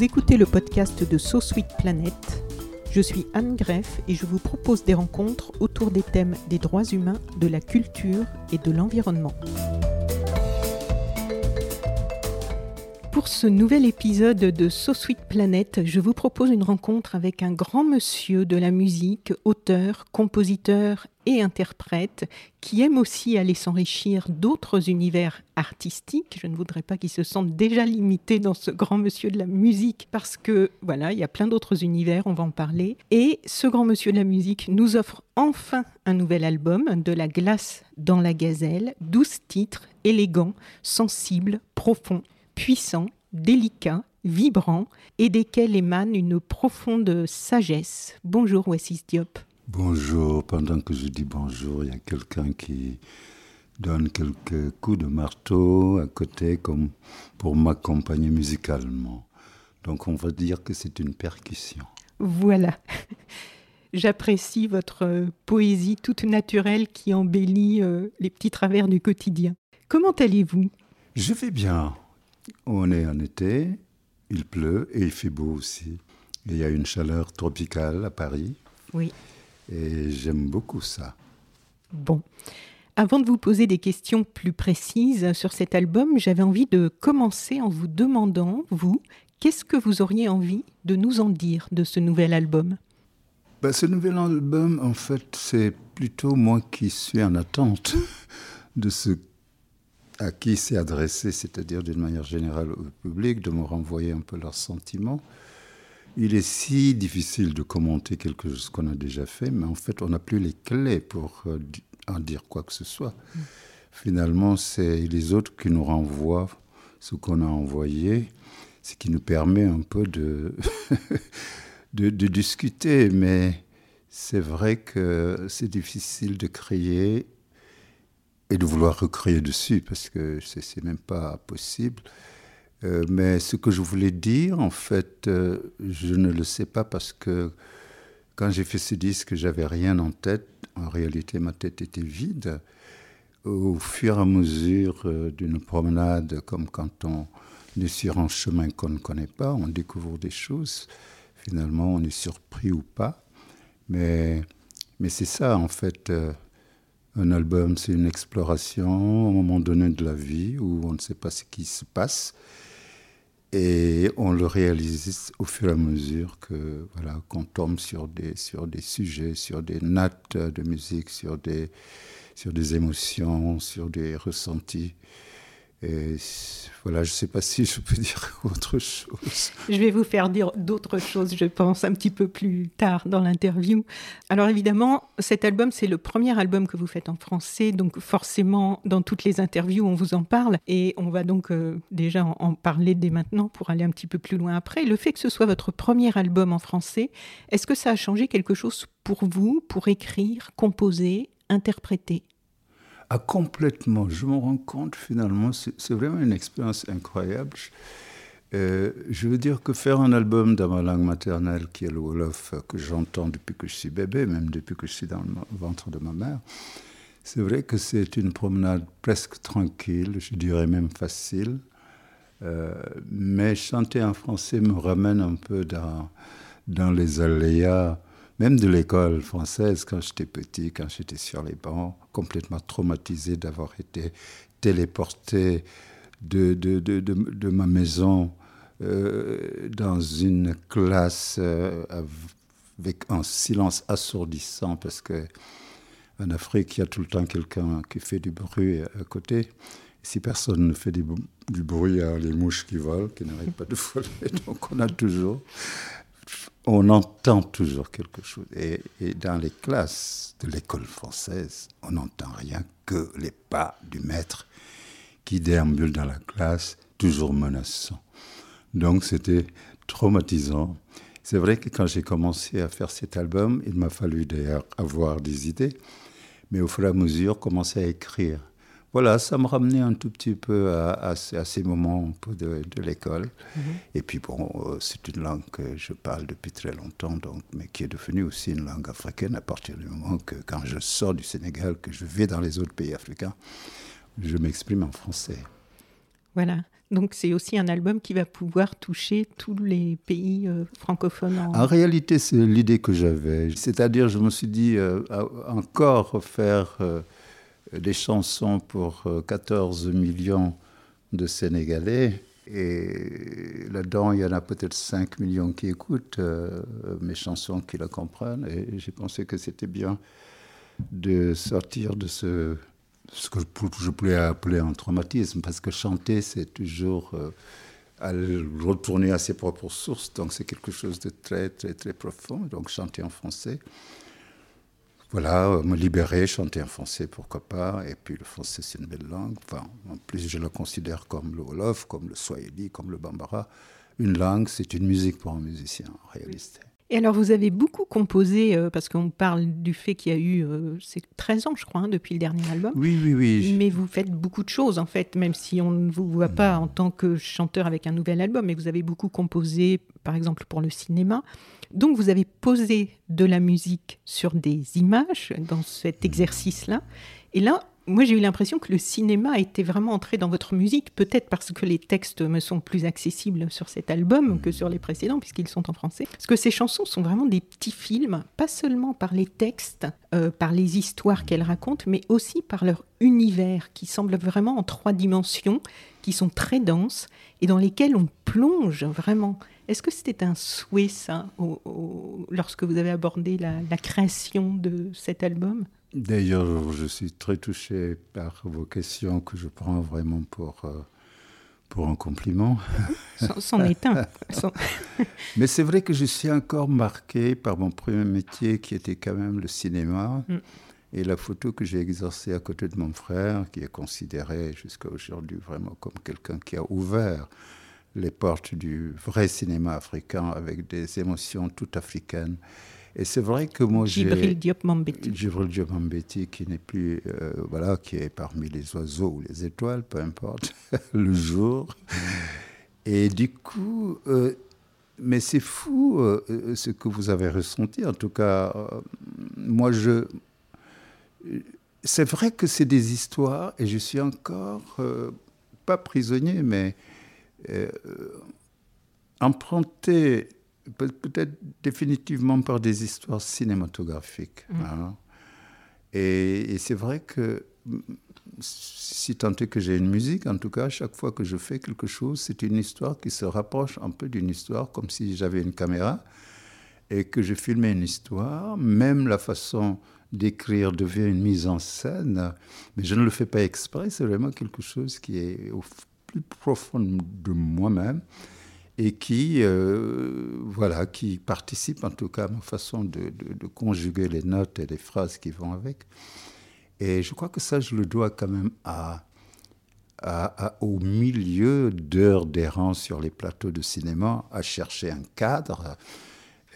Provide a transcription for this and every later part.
Vous écoutez le podcast de So Sweet Planet. Je suis Anne Greff et je vous propose des rencontres autour des thèmes des droits humains, de la culture et de l'environnement. Pour ce nouvel épisode de So Sweet Planet, je vous propose une rencontre avec un grand monsieur de la musique, auteur, compositeur et interprète, qui aime aussi aller s'enrichir d'autres univers artistiques. Je ne voudrais pas qu'il se sente déjà limité dans ce grand monsieur de la musique, parce que voilà, il y a plein d'autres univers, on va en parler. Et ce grand monsieur de la musique nous offre enfin un nouvel album, De la glace dans la gazelle, 12 titres, élégants, sensibles, profonds puissant, délicat, vibrant et desquels émane une profonde sagesse. Bonjour Wassis Diop. Bonjour, pendant que je dis bonjour, il y a quelqu'un qui donne quelques coups de marteau à côté comme pour m'accompagner musicalement. Donc on va dire que c'est une percussion. Voilà. J'apprécie votre poésie toute naturelle qui embellit euh, les petits travers du quotidien. Comment allez-vous? Je vais bien. On est en été, il pleut et il fait beau aussi. il y a une chaleur tropicale à Paris. Oui. Et j'aime beaucoup ça. Bon. Avant de vous poser des questions plus précises sur cet album, j'avais envie de commencer en vous demandant, vous, qu'est-ce que vous auriez envie de nous en dire de ce nouvel album? Ben, Ce nouvel album, en fait, c'est plutôt moi qui suis en attente de ce à qui c'est adressé, c'est-à-dire d'une manière générale au public, de me renvoyer un peu leurs sentiments. Il est si difficile de commenter quelque chose qu'on a déjà fait, mais en fait, on n'a plus les clés pour euh, en dire quoi que ce soit. Finalement, c'est les autres qui nous renvoient ce qu'on a envoyé, ce qui nous permet un peu de, de, de discuter. Mais c'est vrai que c'est difficile de créer et de vouloir recréer dessus, parce que c'est même pas possible. Euh, mais ce que je voulais dire, en fait, euh, je ne le sais pas parce que quand j'ai fait ce disque, j'avais rien en tête. En réalité, ma tête était vide. Au fur et à mesure euh, d'une promenade, comme quand on est sur un chemin qu'on ne connaît pas, on découvre des choses. Finalement, on est surpris ou pas. Mais, mais c'est ça, en fait un album, c'est une exploration au moment donné de la vie où on ne sait pas ce qui se passe. Et on le réalise au fur et à mesure que voilà qu'on tombe sur des sur des sujets, sur des notes de musique, sur des sur des émotions, sur des ressentis. Et voilà, je ne sais pas si je peux dire autre chose. Je vais vous faire dire d'autres choses, je pense, un petit peu plus tard dans l'interview. Alors évidemment, cet album, c'est le premier album que vous faites en français, donc forcément, dans toutes les interviews, on vous en parle, et on va donc euh, déjà en, en, parler dès maintenant pour aller un petit peu plus loin après. Le fait que ce soit votre premier album en français, est-ce que ça a changé quelque chose pour vous, pour écrire, composer, interpréter? Complètement. Je me rends compte finalement, c'est vraiment une expérience incroyable. Euh, je veux dire que faire un album dans ma langue maternelle, qui est le Wolof, que j'entends depuis que je suis bébé, même depuis que je suis dans le ventre de ma mère, c'est vrai que c'est une promenade presque tranquille, je dirais même facile. Euh, mais chanter en français me ramène un peu dans, dans les aléas même de l'école française, quand j'étais petit, quand j'étais sur les bancs, complètement traumatisé d'avoir été téléporté de, de, de, de ma maison euh, dans une classe euh, avec un silence assourdissant, parce que en Afrique, il y a tout le temps quelqu'un qui fait du bruit à côté. Si personne ne fait du, du bruit, il y a les mouches qui volent, qui n'arrêtent pas de voler. Donc on a toujours on entend toujours quelque chose. Et, dans les classes de l'école française, on n'entend rien que les pas du maître qui déambule dans la classe, toujours menaçant. Donc c'était traumatisant. C'est vrai que quand j'ai commencé à faire cet album, il m'a fallu d'ailleurs avoir des idées, mais au fur et à mesure, commencer à écrire voilà, ça me ramenait un tout petit peu à, ces moments de, l'école. Mhm. Et puis bon, euh, c'est une langue que je parle depuis très longtemps, donc, mais qui est devenue aussi une langue africaine à partir du moment que quand je sors du Sénégal, que je vais dans les autres pays africains, je m'exprime en français. Voilà. Donc c'est aussi un album qui va pouvoir toucher tous les pays euh, francophones. En... réalité, c'est l'idée que j'avais. C'est-à-dire, je me suis dit, euh, encore faire euh, des chansons pour 14 millions de Sénégalais. Et là-dedans, il y en a peut-être 5 millions qui écoutent mes chansons, qui la comprennent. Et j'ai pensé que c'était bien de sortir de ce que je pourrais appeler un traumatisme, parce que chanter, c'est toujours euh, retourner à ses propres sources, donc c'est quelque chose de très, très, très profond. Donc chanter en français, voilà, euh, me libérer, chanter en français, pourquoi pas. Et puis le français, c'est une belle langue. Enfin, en plus, je la considère comme le Wolof, comme le Swahili, comme le Bambara. Une langue, c'est une musique pour un musicien, en réalité. Et alors, vous avez beaucoup composé, euh, parce qu'on parle du fait qu'il y a eu euh, c'est 13 ans, je crois, hein, depuis le dernier album. Oui, oui, oui. Mais vous faites beaucoup de choses, en fait, même si on ne vous voit pas en tant que chanteur avec un nouvel album, mais vous avez beaucoup composé, par exemple, pour le cinéma. Donc, vous avez posé de la musique sur des images dans cet exercice-là. Et là, moi, j'ai eu l'impression que le cinéma était vraiment entré dans votre musique, peut-être parce que les textes me sont plus accessibles sur cet album que sur les précédents, puisqu'ils sont en français. Parce que ces chansons sont vraiment des petits films, pas seulement par les textes, euh, par les histoires qu'elles racontent, mais aussi par leur univers, qui semble vraiment en trois dimensions, qui sont très denses et dans lesquelles on plonge vraiment. Est-ce que c'était un souhait, ça, lorsque vous avez abordé la création de cet album? D'ailleurs, je suis très touché par vos questions que je prends vraiment pour, euh, pour un compliment. C'en est un. Mais c'est vrai que je suis encore marqué par mon premier métier qui était quand même le cinéma. Mm. Et la photo que j'ai exercée à côté de mon frère, qui est considéré jusqu'à aujourd'hui vraiment comme quelqu'un qui a ouvert les portes du vrai cinéma africain avec des émotions tout africaines. Et c'est vrai que moi j'ai. Djibril Diop Mambeti. Djibril Diop Mambeti, qui n'est plus. Euh, voilà, qui est parmi les oiseaux ou les étoiles, peu importe, le jour. Et du coup. Euh, mais c'est fou euh, ce que vous avez ressenti. En tout cas, moi, je. C'est vrai que c'est des histoires et je suis encore, pas prisonnier, mais emprunté peut-être définitivement par des histoires cinématographiques. Mm. Hein. Et, c'est vrai que si tant est que j'ai une musique, en tout cas, chaque fois que je fais quelque chose, c'est une histoire qui se rapproche un peu d'une histoire, comme si j'avais une caméra et que je filmais une histoire. Même la façon d'écrire devient une mise en scène, mais je ne le fais pas exprès, c'est vraiment quelque chose qui est au plus profond de moi-même et qui, euh, voilà, qui participe en tout cas à ma façon de, conjuguer les notes et les phrases qui vont avec. Et je crois que ça, je le dois quand même au milieu d'heures d'errance sur les plateaux de cinéma, à chercher un cadre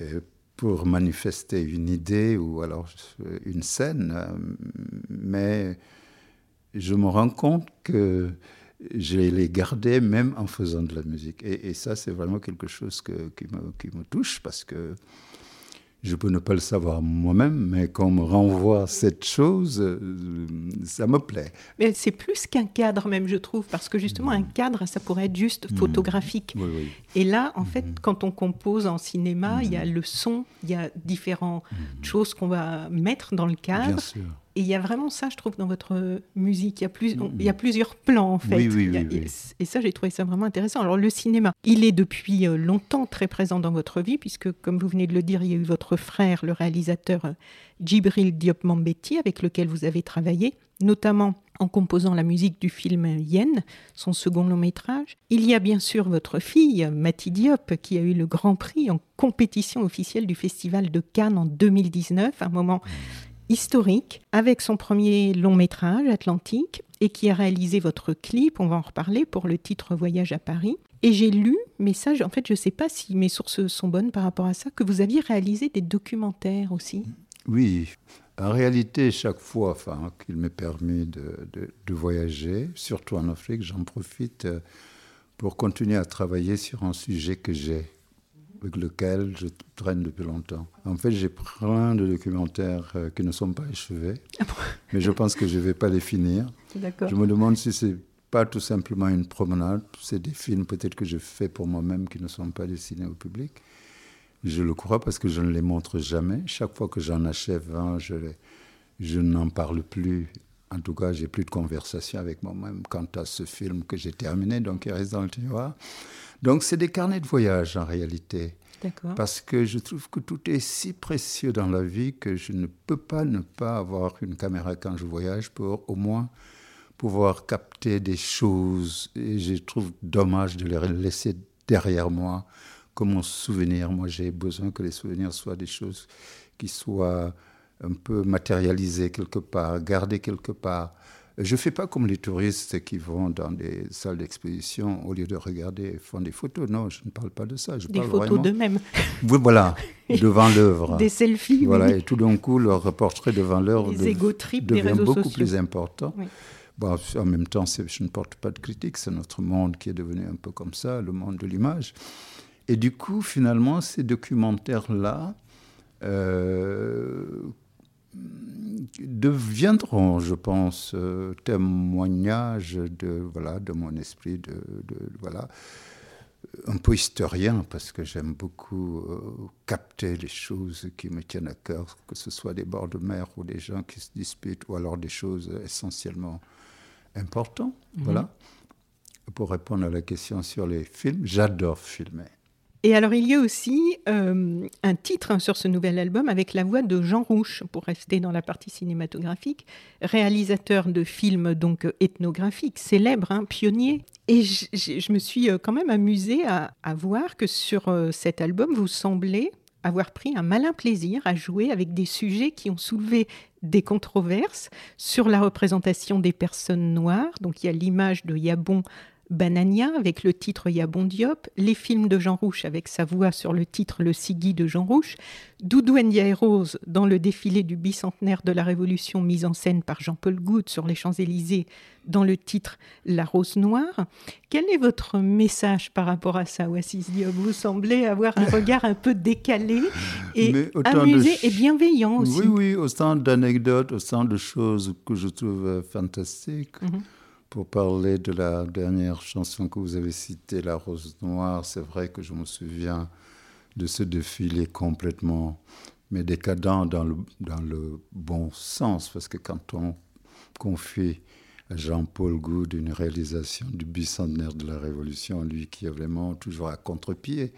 euh, pour manifester une idée ou alors une scène. Mais je me rends compte que je les gardais même en faisant de la musique. Et, ça, c'est vraiment quelque chose qui, me, qui, me, touche parce que je peux ne pas le savoir moi-même, mais quand on me renvoie cette chose, euh, ça me plaît. Mais c'est plus qu'un cadre même, je trouve, parce que justement, un cadre, ça pourrait être juste mmh. photographique. Et là, en fait, mmh. quand on compose en cinéma, il y a le son, il y a différentes choses qu'on va mettre dans le cadre. Bien sûr. Et il y a vraiment ça, je trouve, dans votre musique. Il y a, plus, il y a plusieurs plans, en fait. Oui, oui, oui, et ça, j'ai trouvé ça vraiment intéressant. Alors, le cinéma, il est depuis euh, longtemps très présent dans votre vie, puisque, comme vous venez de le dire, il y a eu votre frère, le réalisateur euh, Djibril Diop Mambeti, avec lequel vous avez travaillé, notamment en composant la musique du film Yen, son second long métrage. Il y a bien sûr votre fille, Mati Diop, qui a eu le grand prix en compétition officielle du Festival de Cannes en 2019, un moment historique avec son premier long métrage, Atlantique, et qui a réalisé votre clip, on va en reparler, pour le titre Voyage à Paris. Et j'ai lu, mais ça, en fait, je ne sais pas si mes sources sont bonnes par rapport à ça, que vous aviez réalisé des documentaires aussi. Oui, en réalité, chaque fois qu'il m'est permis de, de, voyager, surtout en Afrique, j'en profite euh, pour continuer à travailler sur un sujet que j'ai avec lequel je traîne depuis longtemps. En fait, j'ai plein de documentaires euh, qui ne sont pas achevés, ah mais je pense que je ne vais pas les finir. Je me demande si c'est pas tout simplement une promenade. C'est des films peut-être que je fais pour moi-même qui ne sont pas destinés au public. Je le crois parce que je ne les montre jamais. Chaque fois que j'en achève un, je, je n'en parle plus. En tout cas, j'ai plus de conversation avec moi-même quant à ce film que j'ai terminé, donc il reste dans le tiroir. Donc c'est des carnets de voyage en réalité. Parce que je trouve que tout est si précieux dans la vie que je ne peux pas ne pas avoir une caméra quand je voyage pour au moins pouvoir capter des choses. Et je trouve dommage de les laisser derrière moi comme un souvenir. Moi, j'ai besoin que les souvenirs soient des choses qui soient un peu matérialisées quelque part, gardées quelque part. Je ne fais pas comme les touristes qui vont dans des salles d'exposition, au lieu de regarder, font des photos. Non, je ne parle pas de ça. Je des parle photos d'eux-mêmes. Oui, voilà, devant l'œuvre. Des selfies. Voilà, oui. et tout d'un coup, leur portrait devant l'œuvre de, devient beaucoup plus important. Bon, en même temps, je ne porte pas de critique, c'est notre monde qui est devenu un peu comme ça, le monde de l'image. Et du coup, finalement, ces documentaires-là euh, deviendront, je pense, euh, témoignages de, voilà, de mon esprit, de, de, voilà, un peu historien, parce que j'aime beaucoup euh, capter les choses qui me tiennent à cœur, que ce soit des bords de mer ou des gens qui se disputent, ou alors des choses essentiellement importantes. Voilà. Pour répondre à la question sur les films, j'adore filmer. Et alors, il y a aussi euh, un titre hein, sur ce nouvel album avec la voix de Jean Rouche, pour rester dans la partie cinématographique, réalisateur de films donc ethnographiques, célèbre, hein, pionnier. Et je, me suis euh, quand même amusée à, à voir que sur euh, cet album, vous semblez avoir pris un malin plaisir à jouer avec des sujets qui ont soulevé des controverses sur la représentation des personnes noires. Donc il y a l'image de Yabon Banania avec le titre Yabon Diop, les films de Jean Rouche avec sa voix sur le titre Le Sigui de Jean Rouche, Doudou Ndia et Rose dans le défilé du bicentenaire de la Révolution mise en scène par Jean-Paul Goutte sur les Champs-Élysées dans le titre La Rose Noire. Quel est votre message par rapport à ça, Wassis Diop? Vous semblez avoir un regard un peu décalé et amusé de... et bienveillant aussi. Oui, oui, autant d'anecdotes, autant de choses que je trouve fantastiques. Mm -hmm pour parler de la dernière chanson que vous avez citée, La Rose Noire, c'est vrai que je me souviens de ce défilé complètement, décadent dans le, dans le bon sens, parce que quand on confie à Jean-Paul Goud une réalisation du bicentenaire de la Révolution, lui qui est vraiment toujours à contre-pied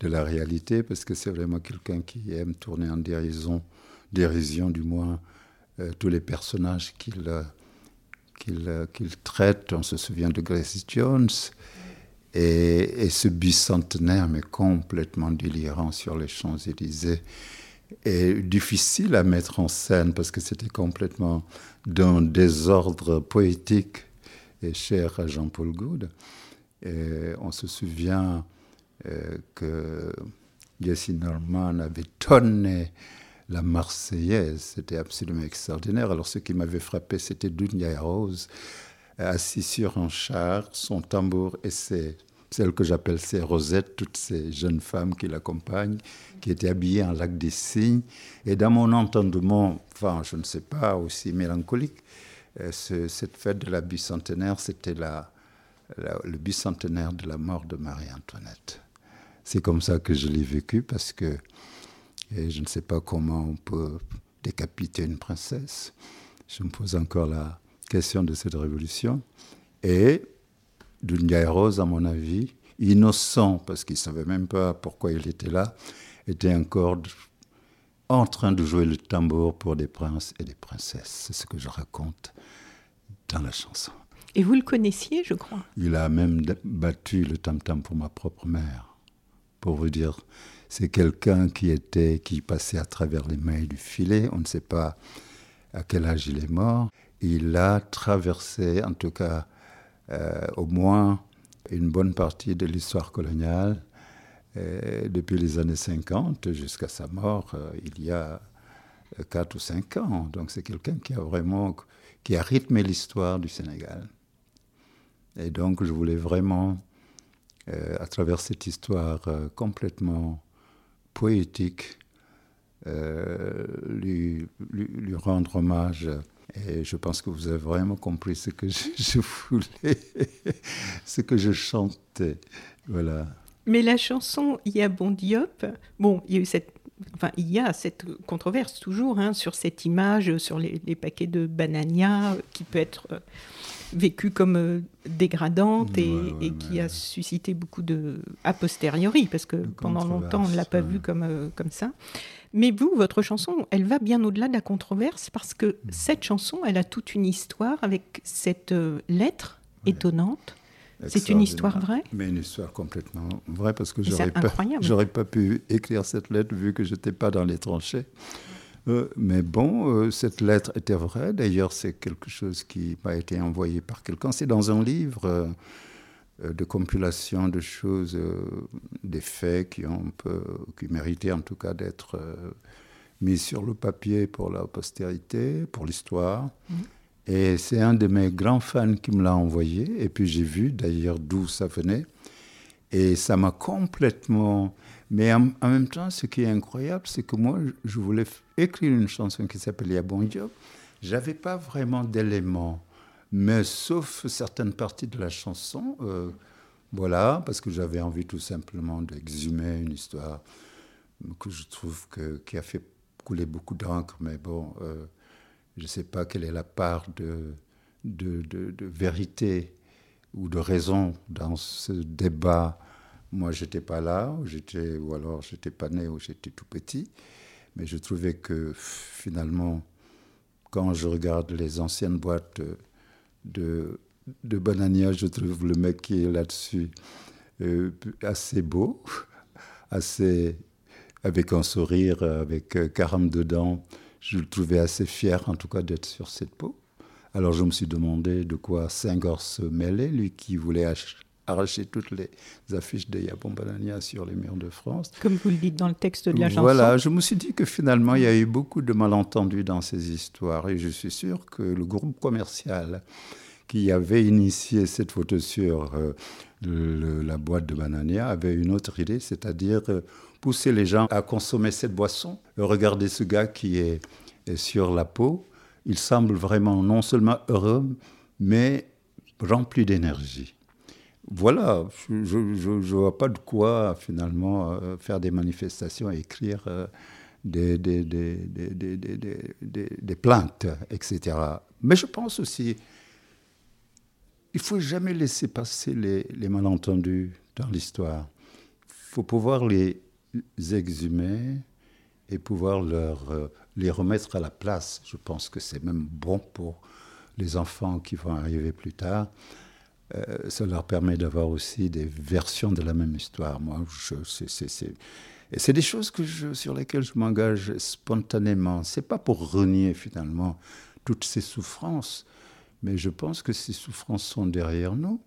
de la réalité, parce que c'est vraiment quelqu'un qui aime tourner en dérision, dérision du moins, euh, tous les personnages qu'il euh, qu'il qu traite. On se souvient de Grace Jones. Et, et, ce bicentenaire, mais complètement délirant sur les Champs-Élysées, est difficile à mettre en scène parce que c'était complètement d'un désordre poétique et cher à Jean-Paul Goud. Et on se souvient euh, que Jesse Norman avait tonné la Marseillaise. C'était absolument extraordinaire. Alors, ce qui m'avait frappé, c'était Dunia Rose, assis sur un char, son tambour et ses, celle que j'appelle ses rosettes, toutes ces jeunes femmes qui l'accompagnent, qui étaient habillées en lac des cygnes. Et dans mon entendement, enfin, je ne sais pas, aussi mélancolique, ce, cette fête de la bicentenaire, c'était la, le bicentenaire de la mort de Marie-Antoinette. C'est comme ça que je l'ai vécu parce que et je ne sais pas comment on peut décapiter une princesse. Je me pose encore la question de cette révolution. Et Dunia Rose, à mon avis, innocent, parce qu'il ne savait même pas pourquoi il était là, était encore en train de jouer le tambour pour des princes et des princesses. C'est ce que je raconte dans la chanson. Et vous le connaissiez, je crois Il a même battu le tam-tam pour ma propre mère, pour vous dire c'est quelqu'un qui était qui passait à travers les mailles du filet. On ne sait pas à quel âge il est mort. Il a traversé, en tout cas, euh, au moins une bonne partie de l'histoire coloniale euh, depuis les années 50 jusqu'à sa mort. Euh, il y a 4 ou 5 ans. Donc c'est quelqu'un qui a vraiment qui a rythmé l'histoire du Sénégal. Et donc je voulais vraiment, à travers cette histoire complètement poétique, euh, lui, lui, rendre hommage Et je pense que vous avez vraiment compris ce que je, voulais, ce que je chantais. Voilà. Mais la chanson Il y a bon Diop, bon, il y a eu cette Enfin, il y a cette controverse toujours hein, sur cette image, sur les, paquets de banania euh, qui peut être euh, vécue comme euh, dégradante et, qui a suscité beaucoup de a posteriori parce que pendant longtemps on ne l'a pas vu comme comme ça. Mais vous, votre chanson, elle va bien au-delà de la controverse parce que mm. cette chanson, elle a toute une histoire avec cette lettre étonnante c'est une histoire vraie Mais une histoire complètement vraie parce que j'aurais pas, j'aurais pas pu écrire cette lettre vu que je n'étais pas dans les tranchées. Euh, mais bon, euh, cette lettre était vraie. D'ailleurs, c'est quelque chose qui m'a été envoyé par quelqu'un. C'est dans un livre euh, de compilation de choses, des faits qui, ont qui méritaient en tout cas d'être mis sur le papier pour la postérité, pour l'histoire. Mmh. Et c'est un de mes grands fans qui me l'a envoyé. Et puis j'ai vu d'ailleurs d'où ça venait. Et ça m'a complètement... Mais en, même temps, ce qui est incroyable, c'est que moi, je voulais écrire une chanson qui s'appelait Bon Dieu. J'avais pas vraiment d'éléments, mais sauf certaines parties de la chanson. Euh, voilà, parce que j'avais envie tout simplement d'exhumer une histoire que je trouve que, qui a fait couler beaucoup d'encre, mais bon, euh, je ne sais pas quelle est la part de, vérité ou de raison dans ce débat. Moi, je n'étais pas là, ou, ou alors je n'étais pas né, ou j'étais tout petit. Mais je trouvais que finalement, quand je regarde les anciennes boîtes de, de Banania, je trouve le mec qui est là-dessus euh, assez beau, assez, avec un sourire, avec euh, carême dedans je le trouvais assez fier, en tout cas, d'être sur cette peau. Alors je me suis demandé de quoi Senghor se mêlait, lui qui voulait arracher toutes les affiches de Yabon Banania sur les murs de France. Comme vous le dites dans le texte de la chanson. Voilà, je me suis dit que finalement, il y a eu beaucoup de malentendus dans ces histoires. Et je suis sûr que le groupe commercial qui avait initié cette photo sur euh, la boîte de Banania avait une autre idée, c'est-à-dire euh, pousser les gens à consommer cette boisson. Regardez ce gars qui est, sur la peau. Il semble vraiment non seulement heureux, mais rempli d'énergie. Voilà, je ne vois pas de quoi finalement euh, faire des manifestations et écrire euh, des, plaintes, etc. Mais je pense aussi, il faut jamais laisser passer les, les malentendus dans l'histoire. Il faut pouvoir les exhumer et pouvoir leur, euh, les remettre à la place. Je pense que c'est même bon pour les enfants qui vont arriver plus tard. Euh, ça leur permet d'avoir aussi des versions de la même histoire. Moi, c'est, et des choses sur lesquelles je m'engage spontanément. C'est pas pour renier finalement toutes ces souffrances, mais je pense que ces souffrances sont derrière nous.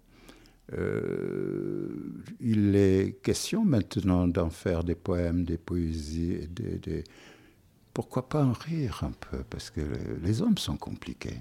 Euh, il est question maintenant d'en faire des poèmes, des poésies, des, pourquoi pas en rire un peu, parce que les hommes sont compliqués.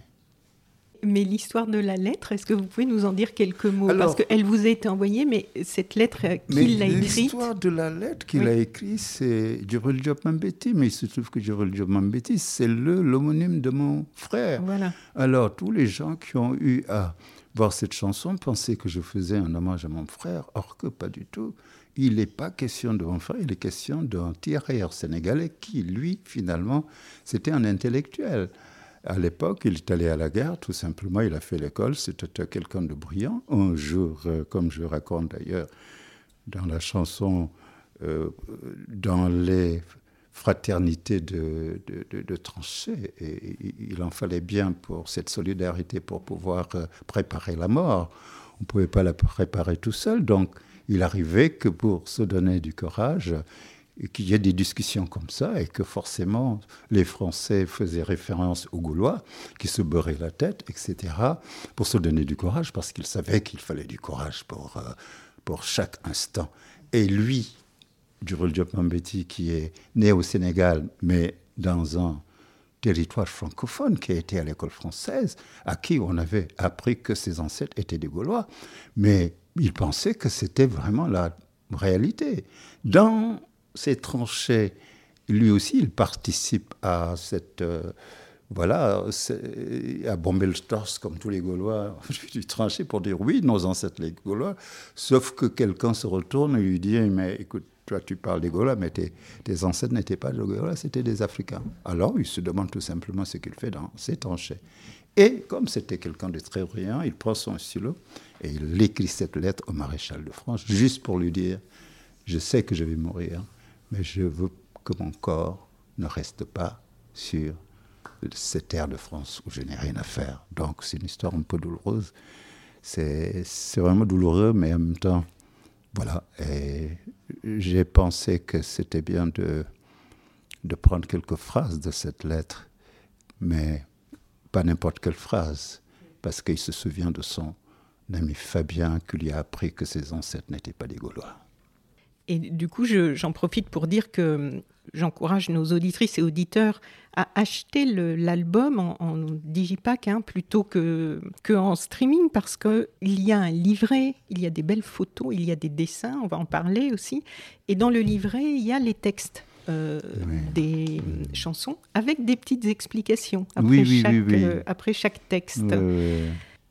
Mais l'histoire de la lettre, est-ce que vous pouvez nous en dire quelques mots? Parce qu'elle vous a été envoyée, mais cette lettre, euh, qui l'a écrite? L'histoire de la lettre qu'il a écrite, c'est Djibril Diop Mambeti, mais il se trouve que Djibril Diop Mambeti, c'est l'homonyme de mon frère. Voilà. Alors, tous les gens qui ont eu à voir cette chanson, penser que je faisais un hommage à mon frère, or que pas du tout. Il n'est pas question de mon frère, il est question d'un tirailleur sénégalais qui, lui, finalement, c'était un intellectuel. À l'époque, il est allé à la guerre, tout simplement, il a fait l'école, c'était quelqu'un de brillant. Un jour, euh, comme je raconte d'ailleurs dans la chanson, euh, dans les fraternité de, de, tranchées. Il en fallait bien pour cette solidarité pour pouvoir euh, préparer la mort. On ne pouvait pas la préparer tout seul. Donc, il arrivait que pour se donner du courage, qu'il y ait des discussions comme ça et que forcément les Français faisaient référence aux Gaulois qui se beurraient la tête, etc., pour se donner du courage parce qu'ils savaient qu'il fallait du courage pour, euh, pour chaque instant. Et lui, Djibril Diop qui est né au Sénégal, mais dans un territoire francophone, qui a été à l'école française, à qui on avait appris que ses ancêtres étaient des Gaulois. Mais il pensait que c'était vraiment la réalité. Dans ces tranchées, lui aussi, il participe à cette, euh, voilà, à bomber le torse comme tous les Gaulois. Suis tranché pour dire oui, nos ancêtres les Gaulois, sauf que quelqu'un se retourne et lui dit Mais écoute, toi tu parles des Gaulois, mais tes, ancêtres n'étaient pas des Gaulois, c'était des Africains. Alors il se demande tout simplement ce qu'il fait dans ces tranchées. Et comme c'était quelqu'un de très brillant, il prend son stylo et il écrit cette lettre au maréchal de France, juste pour lui dire Je sais que je vais mourir, mais je veux que mon corps ne reste pas sur cette terre de France où je n'ai rien à faire. Donc c'est une histoire un peu douloureuse. C'est vraiment douloureux, mais en même temps, voilà. Et j'ai pensé que c'était bien de, de prendre quelques phrases de cette lettre, mais pas n'importe quelle phrase, parce qu'il se souvient de son ami Fabien qui lui a appris que ses ancêtres n'étaient pas des Gaulois. Et du coup, j'en profite pour dire que j'encourage nos auditrices et auditeurs à acheter l'album en, digipack hein, plutôt que, que en streaming parce qu'il y a un livret, il y a des belles photos, il y a des dessins, on va en parler aussi. Et dans le livret, il y a les textes. Euh, des chansons avec des petites explications après, chaque, euh, après chaque texte.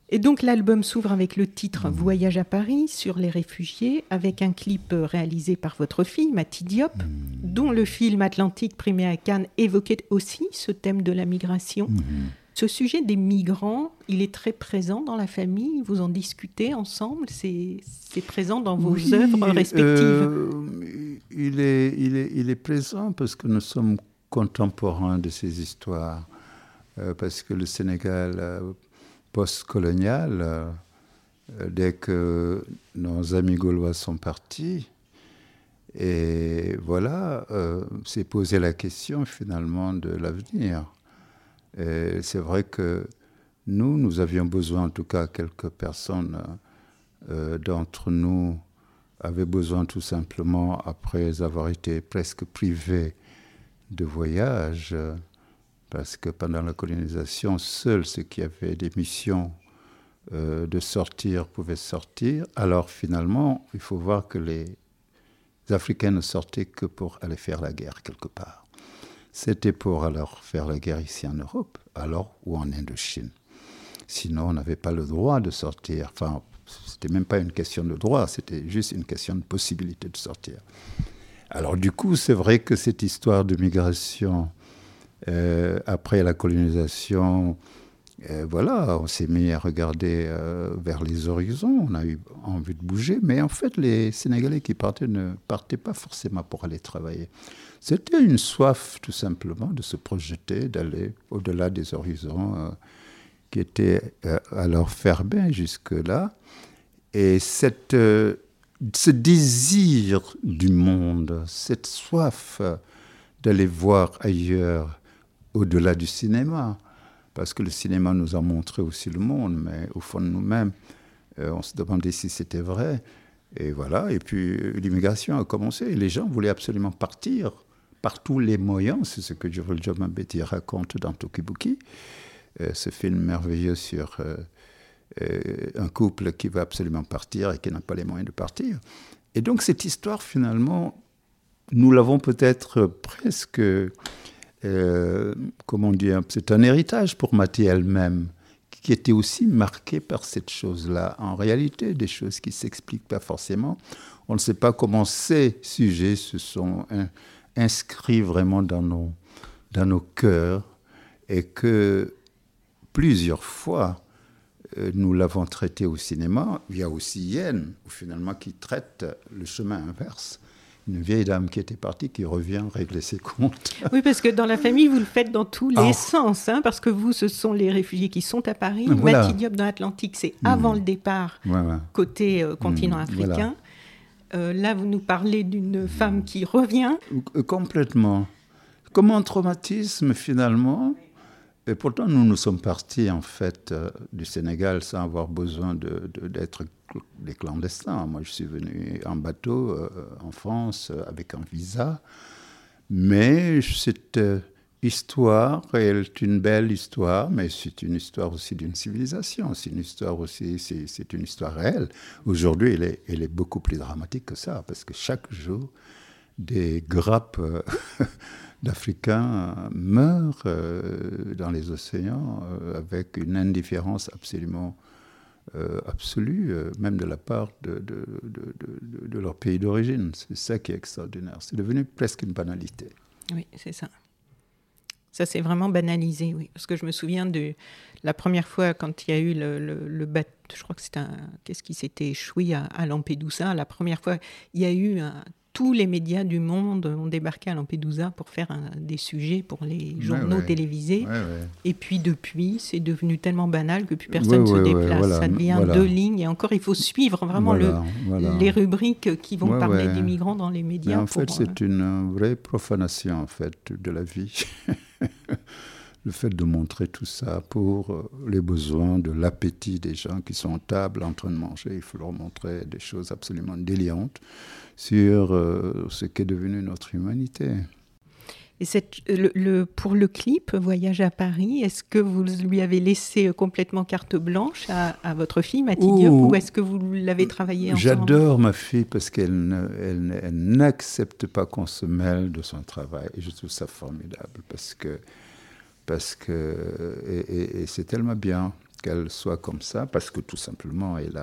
Et donc l'album s'ouvre avec le titre mmh. Voyage à Paris sur les réfugiés, avec un clip réalisé par votre fille, Mathie Diop, mmh. dont le film Atlantique primé à Cannes évoquait aussi ce thème de la migration. Mmh. Ce sujet des migrants, il est très présent dans la famille, vous en discutez ensemble, c'est présent dans vos œuvres respectives? euh, il, est, il, est, il est présent parce que nous sommes contemporains de ces histoires, euh, parce que le Sénégal... Euh, post-coloniale, euh, dès que nos amis gaulois sont partis, et voilà, s'est posé la question finalement de l'avenir. C'est vrai que nous, nous avions besoin, en tout cas quelques personnes euh, d'entre nous avaient besoin tout simplement, après avoir été presque privés de voyage, parce que pendant la colonisation, seuls ceux qui avaient des missions euh, de sortir pouvaient sortir. Alors finalement, il faut voir que les Africains ne sortaient que pour aller faire la guerre quelque part. C'était pour aller faire la guerre ici en Europe, alors ou en Indochine. Sinon, on n'avait pas le droit de sortir. Enfin, c'était même pas une question de droit, c'était juste une question de possibilité de sortir. Alors du coup, c'est vrai que cette histoire de migration euh, après la colonisation, euh, voilà, on s'est mis à regarder euh, vers les horizons, on a eu envie de bouger, mais en fait, les Sénégalais qui partaient ne partaient pas forcément pour aller travailler. C'était une soif, tout simplement, de se projeter, d'aller au-delà des horizons qui étaient alors fermés jusque-là. Et cette, ce désir du monde, cette soif d'aller voir ailleurs, au-delà du cinéma, parce que le cinéma nous a montré aussi le monde, mais au fond de nous-mêmes, euh, on se demandait si c'était vrai. Et voilà, et puis euh, l'immigration a commencé, et les gens voulaient absolument partir par tous les moyens, c'est ce que Joel Betty raconte dans Tokibuki, euh, ce film merveilleux sur un couple qui veut absolument partir et qui n'a pas les moyens de partir. Et donc cette histoire, finalement, nous l'avons peut-être presque euh, comment dire, c'est un héritage pour Mathé elle-même, qui était aussi marqué par cette chose-là. En réalité, des choses qui ne s'expliquent pas forcément. On ne sait pas comment ces sujets se sont inscrits vraiment dans nos, dans nos cœurs et que plusieurs fois, euh, nous l'avons traité au cinéma. Il y a aussi Yen, finalement, qui traite le chemin inverse une vieille dame qui était partie qui revient régler ses comptes. Oui, parce que dans la famille, vous le faites dans tous les ah. sens, hein, parce que vous, ce sont les réfugiés qui sont à Paris. Voilà. dans l'Atlantique, c'est mmh. avant le départ, côté euh, continent mmh. africain. Euh, là, vous nous parlez d'une femme qui revient. Euh, complètement. Comme un traumatisme, finalement. Et pourtant, nous nous sommes partis, en fait, du Sénégal sans avoir besoin d'être de, des clandestins. Moi, je suis venu en bateau euh, en France euh, avec un visa. Mais cette euh, histoire est une belle histoire, mais c'est une histoire aussi d'une civilisation. C'est une histoire aussi, c'est une histoire réelle. Aujourd'hui, elle est beaucoup plus dramatique que ça, parce que chaque jour, des grappes d'Africains meurent dans les océans avec une indifférence absolument absolue, même de la part de, de, leur pays d'origine. C'est ça qui est extraordinaire. C'est devenu presque une banalité. Oui, c'est ça. Ça s'est vraiment banalisé, oui. Parce que je me souviens de la première fois quand il y a eu le, le, bateau, je crois que c'était un. Qu'est-ce qui s'était échoué à, à, Lampedusa La première fois, il y a eu un, tous les médias du monde ont débarqué à Lampedusa pour faire des sujets pour les journaux télévisés. et puis depuis, c'est devenu tellement banal que plus personne ne se déplace. Ça devient deux lignes. Et encore, il faut suivre vraiment le, les rubriques qui vont parler des migrants dans les médias. en fait, c'est euh, une vraie profanation en fait, de la vie. le fait de montrer tout ça pour euh, les besoins de l'appétit des gens qui sont en table en train de manger. Il faut leur montrer des choses absolument déliantes sur euh, ce qu'est devenu notre humanité. Et cette, le, pour le clip Voyage à Paris, est-ce que vous lui avez laissé complètement carte blanche à, votre fille Mathilde ou est-ce que vous l'avez travaillé ensemble? J'adore ma fille parce qu'elle elle, n'accepte pas qu'on se mêle de son travail et je trouve ça formidable parce que, parce que et, c'est tellement bien qu'elle soit comme ça parce que tout simplement elle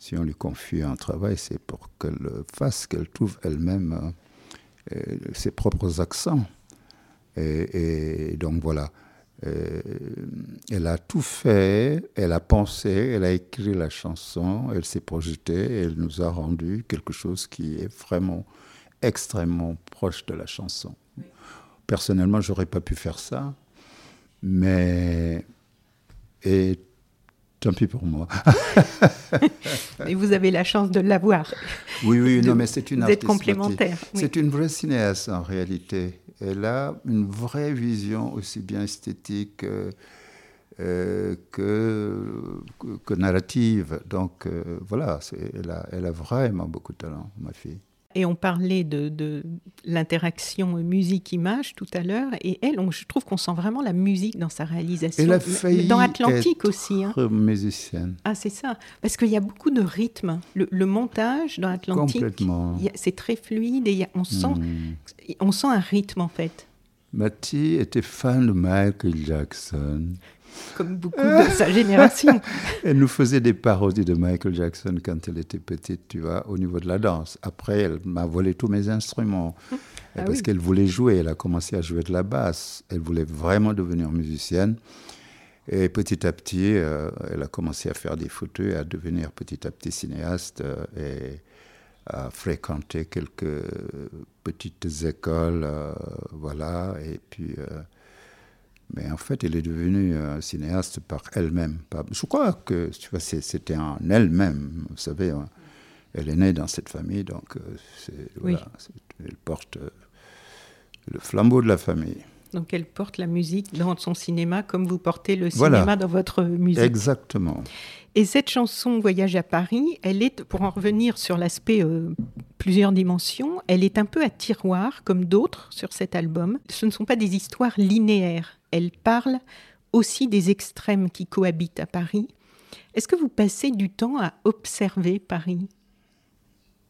si on lui confie un travail, c'est pour qu'elle fasse, qu'elle trouve elle-même euh, ses propres accents. Et, donc voilà. Euh, elle a tout fait, elle a pensé, elle a écrit la chanson, elle s'est projetée, elle nous a rendu quelque chose qui est vraiment extrêmement proche de la chanson. Personnellement, j'aurais pas pu faire ça, mais et Tant pis pour moi. et vous avez la chance de l'avoir. Oui, oui, non, mais c'est une êtes complémentaire. C'est une vraie cinéaste en réalité. Elle a une vraie vision aussi bien esthétique euh, euh, que, que, narrative. Donc euh, voilà, elle a, elle a vraiment beaucoup de talent, ma fille. Et on parlait de, l'interaction musique-image tout à l'heure, et elle, je trouve qu'on sent vraiment la musique dans sa réalisation. Elle a failli dans Atlantique aussi. Hein. musicienne. Ah, c'est ça. Parce qu'il y a beaucoup de rythme. Le, montage dans Atlantique, c'est très fluide et on, sent, hmm. on sent un rythme en fait. Matty était fan de Michael Jackson comme beaucoup de sa génération. elle nous faisait des parodies de Michael Jackson quand elle était petite, tu vois, au niveau de la danse. Après, elle m'a volé tous mes instruments. Ah parce qu'elle voulait jouer, elle a commencé à jouer de la basse. Elle voulait vraiment devenir musicienne. Et petit à petit, euh, elle a commencé à faire des photos et à devenir petit à petit cinéaste euh, et à fréquenter quelques petites écoles, euh, voilà. Et puis, mais en fait, elle est devenue euh, cinéaste par elle-même. Je crois que tu vois, c'était en elle-même. Vous savez, hein. elle est née dans cette famille, donc euh, elle porte euh, le flambeau de la famille. Donc elle porte la musique dans son cinéma comme vous portez le cinéma dans votre musique. Exactement. Et cette chanson Voyage à Paris, elle est, pour en revenir sur l'aspect plusieurs dimensions, elle est un peu à tiroir comme d'autres sur cet album. Ce ne sont pas des histoires linéaires elle parle aussi des extrêmes qui cohabitent à Paris. Est-ce que vous passez du temps à observer Paris?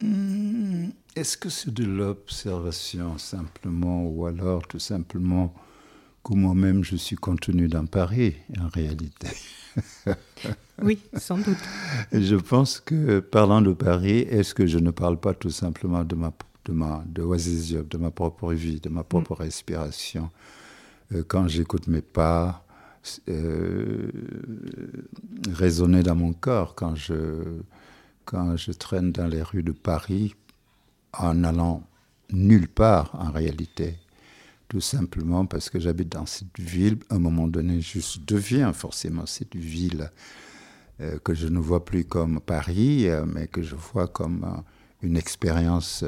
Hmm, Est-ce que c'est de l'observation simplement ou alors tout simplement que moi-même je suis contenu dans Paris en réalité? Oui, sans doute. je pense que parlant de Paris, est-ce que je ne parle pas tout simplement de ma de ma de, de ma propre vie, de ma propre mm. respiration? Quand j'écoute mes pas euh, résonner dans mon corps, quand je, quand je traîne dans les rues de Paris en allant nulle part en réalité, tout simplement parce que j'habite dans cette ville, à un moment donné, je deviens forcément cette ville euh, que je ne vois plus comme Paris, mais que je vois comme une expérience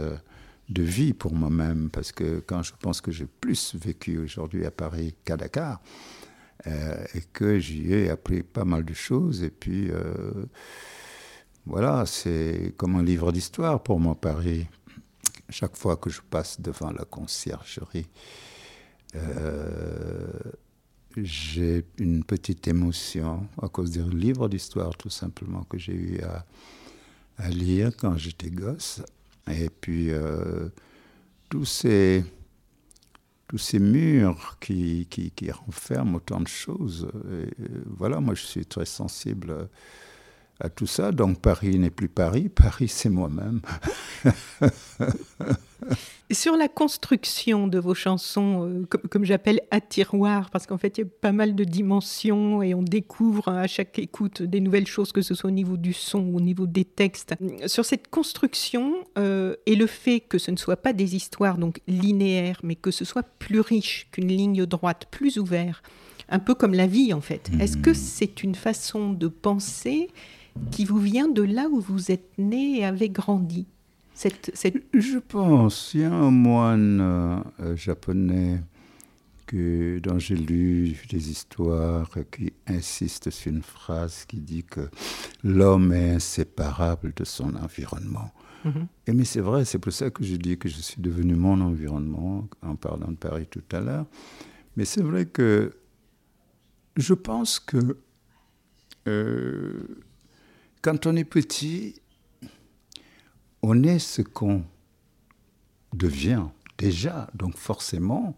de vie pour moi-même, parce que quand je pense que j'ai plus vécu aujourd'hui à Paris qu'à Dakar, euh, et que j'y ai appris pas mal de choses, et puis euh, voilà, c'est comme un livre d'histoire pour moi, Paris. Chaque fois que je passe devant la conciergerie, euh, j'ai une petite émotion à cause des livres d'histoire, tout simplement, que j'ai eu à, à lire quand j'étais gosse. Et puis, euh, tous ces murs qui, renferment autant de choses. voilà, moi je suis très sensible à tout ça. Donc Paris n'est plus Paris, Paris c'est moi-même. Sur la construction de vos chansons, euh, comme, j'appelle à tiroir, parce qu'en fait il y a pas mal de dimensions et on découvre à chaque écoute des nouvelles choses, que ce soit au niveau du son ou au niveau des textes. Sur cette construction euh, et le fait que ce ne soit pas des histoires donc linéaires, mais que ce soit plus riche qu'une ligne droite, plus ouvert, un peu comme la vie en fait. Est-ce que hmm. c'est une façon de penser qui vous vient de là où vous êtes né et avez grandi Je pense, il y a un moine euh, japonais que, dont j'ai lu des histoires qui insiste sur une phrase qui dit que l'homme est inséparable de son environnement. Mhm. Et mais c'est vrai, c'est pour ça que je dis que je suis devenu mon environnement en parlant de Paris tout à l'heure. Mais c'est vrai que je pense que euh, quand on est petit, on est ce qu'on devient déjà. Donc forcément,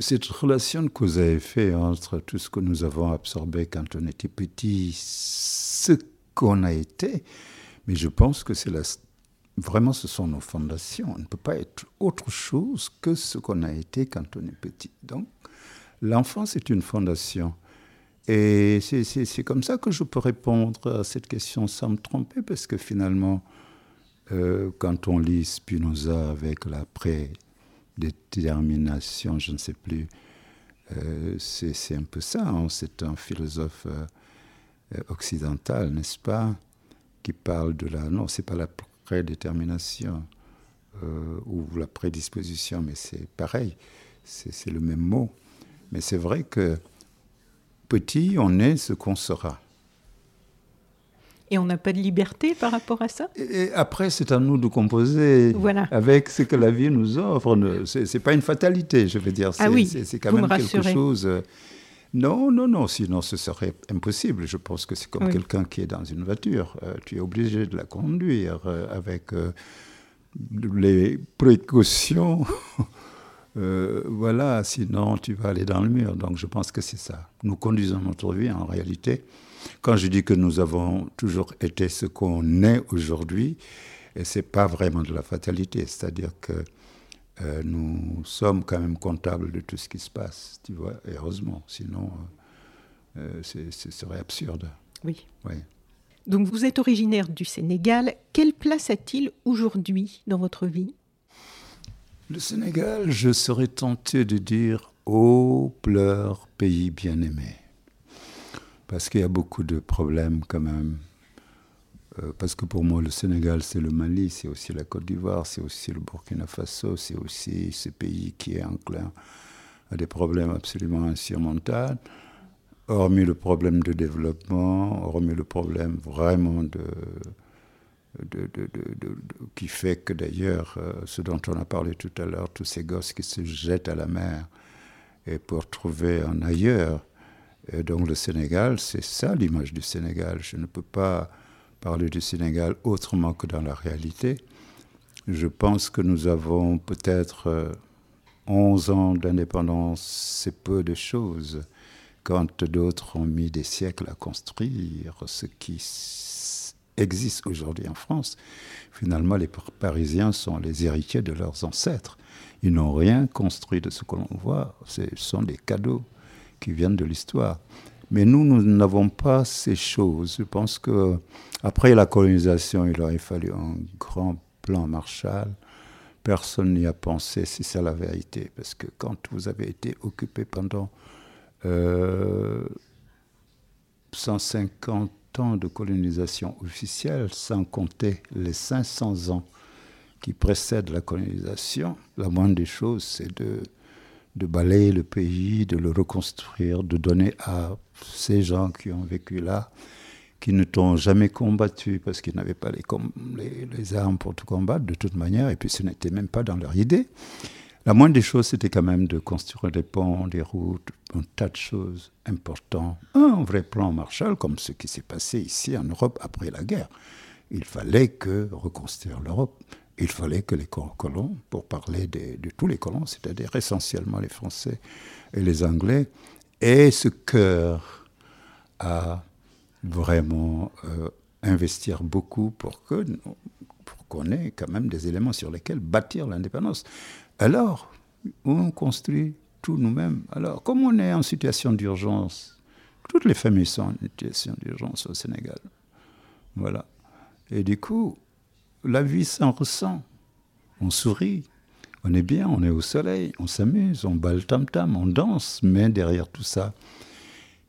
cette relation que vous avez fait entre tout ce que nous avons absorbé quand on était petit, ce qu'on a été, mais je pense que c'est la, vraiment ce sont nos fondations. On ne peut pas être autre chose que ce qu'on a été quand on est petit. Donc l'enfance est une fondation. Et c'est comme ça que je peux répondre à cette question sans me tromper, parce que finalement, euh, quand on lit Spinoza avec la prédétermination, je ne sais plus, euh, c'est un peu ça. Hein. c'est un philosophe euh, occidental, n'est-ce pas, qui parle de la. Non, c'est pas la prédétermination ou la prédisposition, mais c'est pareil, c'est le même mot. Mais c'est vrai que petit, on est ce qu'on sera. Et on n'a pas de liberté par rapport à ça? Et après, c'est à nous de composer avec ce que la vie nous offre. Ce n'est pas une fatalité, je veux dire. Ah oui, c'est quand même quelque chose. Euh, non, non, non, sinon ce serait impossible. Je pense que c'est comme quelqu'un qui est dans une voiture. Euh, tu es obligé de la conduire euh, avec les précautions euh, voilà, sinon tu vas aller dans le mur. Donc je pense que c'est ça. Nous conduisons notre vie en réalité. Quand je dis que nous avons toujours été ce qu'on est aujourd'hui, et c'est pas vraiment de la fatalité, c'est-à-dire que euh, nous sommes quand même comptables de tout ce qui se passe, tu vois, et heureusement, sinon euh, ce serait absurde. Oui. oui. Donc vous êtes originaire du Sénégal. Quelle place a-t-il aujourd'hui dans votre vie? Le Sénégal, je serais tenté de dire Oh, pleure, pays bien-aimé. Parce qu'il y a beaucoup de problèmes quand même. Euh, parce que pour moi, le Sénégal, c'est le Mali, c'est aussi la Côte d'Ivoire, c'est aussi le Burkina Faso, c'est aussi ce pays qui est enclin à des problèmes absolument insurmontables. Hormis le problème de développement, hormis le problème vraiment de, qui fait que d'ailleurs, euh, ce dont on a parlé tout à l'heure, tous ces gosses qui se jettent à la mer et pour trouver un ailleurs. Et donc le Sénégal, c'est ça l'image du Sénégal. Je ne peux pas parler du Sénégal autrement que dans la réalité. Je pense que nous avons peut-être 11 euh, ans d'indépendance, c'est peu de choses, quand d'autres ont mis des siècles à construire ce qui existe aujourd'hui en France, finalement, les Parisiens sont les héritiers de leurs ancêtres. Ils n'ont rien construit de ce que l'on voit. Ce sont des cadeaux qui viennent de l'histoire. Mais nous, nous n'avons pas ces choses. Je pense que après la colonisation, il aurait fallu un grand plan Marshall. Personne n'y a pensé, si c'est la vérité. Parce que quand vous avez été occupé pendant euh, 150 temps de colonisation officielle, sans compter les 500 ans qui précèdent la colonisation, la moindre des choses, c'est de, balayer le pays, de le reconstruire, de donner à ces gens qui ont vécu là, qui ne t'ont jamais combattu parce qu'ils n'avaient pas les, les, les, armes pour te combattre de toute manière, et puis ce n'était même pas dans leur idée. La moindre des choses, c'était quand même de construire des ponts, des routes, un tas de choses importantes. Un vrai plan Marshall, comme ce qui s'est passé ici en Europe après la guerre. Il fallait que reconstruire l'Europe. il fallait que les colons, pour parler de, tous les colons, c'est-à-dire essentiellement les Français et les Anglais, aient ce cœur à vraiment euh, investir beaucoup pour que pour qu'on ait quand même des éléments sur lesquels bâtir l'indépendance. Alors, on construit tout nous-mêmes. Alors, comme on est en situation d'urgence, toutes les familles sont en situation d'urgence au Sénégal. Voilà. Et du coup, la vie s'en ressent. On sourit, on est bien, on est au soleil, on s'amuse, on bat le tam-tam, on danse, mais derrière tout ça,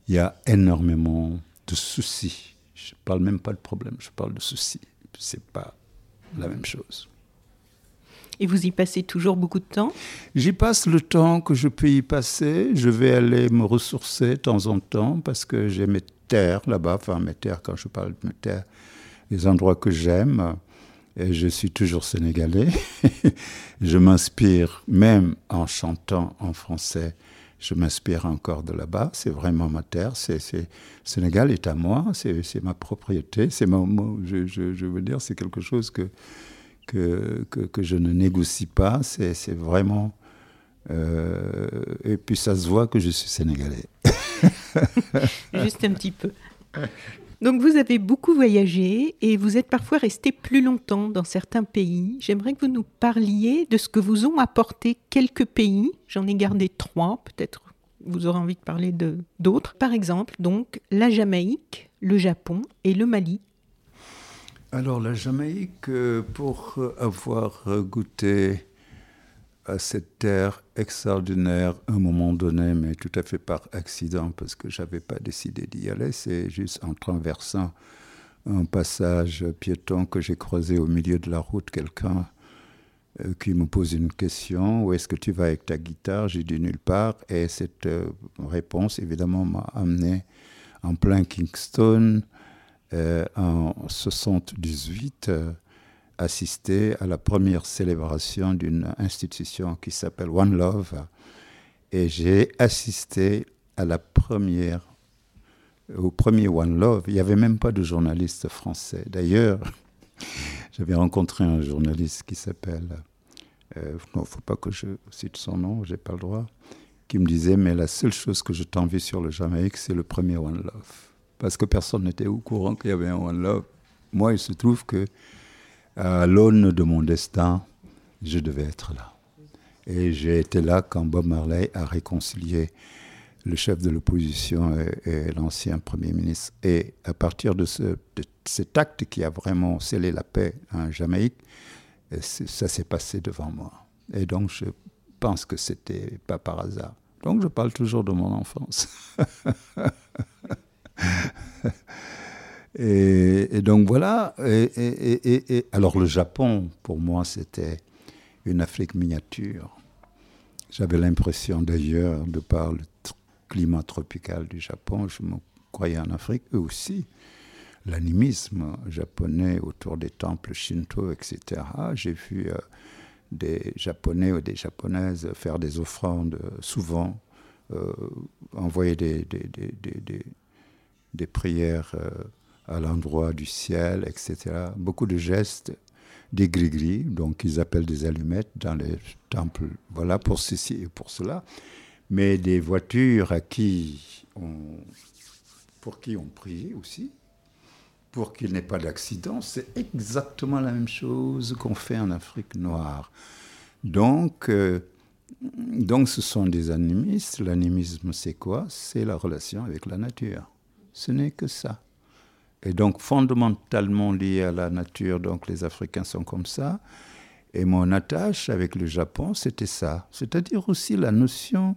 il y a énormément de soucis. Je ne parle même pas de problème, je parle de soucis. C'est pas la même chose. Et vous y passez toujours beaucoup de temps? J'y passe le temps que je peux y passer. Je vais aller me ressourcer de temps en temps parce que j'ai mes terres là-bas. Enfin, mes terres, quand je parle de mes terres, les endroits que j'aime. Et je suis toujours sénégalais. je m'inspire, même en chantant en français, je m'inspire encore de là-bas. C'est vraiment ma terre. C'est, Sénégal est à moi. C'est, ma propriété. C'est je, je, veux dire, c'est quelque chose que, que, que, je ne négocie pas. C'est, vraiment. Euh, et puis ça se voit que je suis sénégalais. Juste un petit peu. Donc vous avez beaucoup voyagé et vous êtes parfois resté plus longtemps dans certains pays. J'aimerais que vous nous parliez de ce que vous ont apporté quelques pays. J'en ai gardé trois, peut-être vous aurez envie de parler de d'autres. Par exemple, donc la Jamaïque, le Japon et le Mali. Alors la Jamaïque, euh, pour avoir goûté à cette terre extraordinaire à un moment donné, mais tout à fait par accident, parce que je n'avais pas décidé d'y aller. C'est juste en traversant un passage piéton que j'ai croisé au milieu de la route quelqu'un euh, qui me pose une question Où est-ce que tu vas avec ta guitare? J'ai dit nulle part. Et cette euh, réponse, évidemment, m'a amené en plein Kingston euh, en 78 assisté à la première célébration d'une institution qui s'appelle One Love et j'ai assisté à la première au premier One Love. Il n'y avait même pas de journaliste français. D'ailleurs, j'avais rencontré un journaliste qui s'appelle, euh, non, faut pas que je cite son nom, j'ai pas le droit, qui me disait, mais la seule chose que je t'envie sur le Jamaïque, c'est le premier One Love. Parce que personne n'était au courant qu'il y avait un One Love. Moi, il se trouve que à l'aune de mon destin, je devais être là. Et j'ai été là quand Bob Marley a réconcilié le chef de l'opposition et, l'ancien Premier ministre. Et à partir de, ce, cet acte qui a vraiment scellé la paix en Jamaïque, ça s'est passé devant moi. Et donc je pense que c'était pas par hasard. Donc je parle toujours de mon enfance. Et, donc voilà. Et, alors le Japon, pour moi, c'était une Afrique miniature. J'avais l'impression d'ailleurs, de par le climat tropical du Japon, je me croyais en Afrique, eux aussi. L'animisme japonais autour des temples shinto, etc. J'ai vu euh, des Japonais ou des Japonaises faire des offrandes, souvent euh, envoyer des, des prières. Euh, à l'endroit du ciel, etc. Beaucoup de gestes, des gris-gris, donc ils appellent des allumettes dans les temples, voilà pour ceci et pour cela. Mais des voitures à qui on, pour qui on prie aussi, pour qu'il n'ait pas d'accident, c'est exactement la même chose qu'on fait en Afrique noire. Donc, euh, donc ce sont des animistes. L'animisme, c'est quoi? C'est la relation avec la nature. Ce n'est que ça est donc fondamentalement lié à la nature, donc les Africains sont comme ça. Et mon attache avec le Japon, c'était ça. C'est-à-dire aussi la notion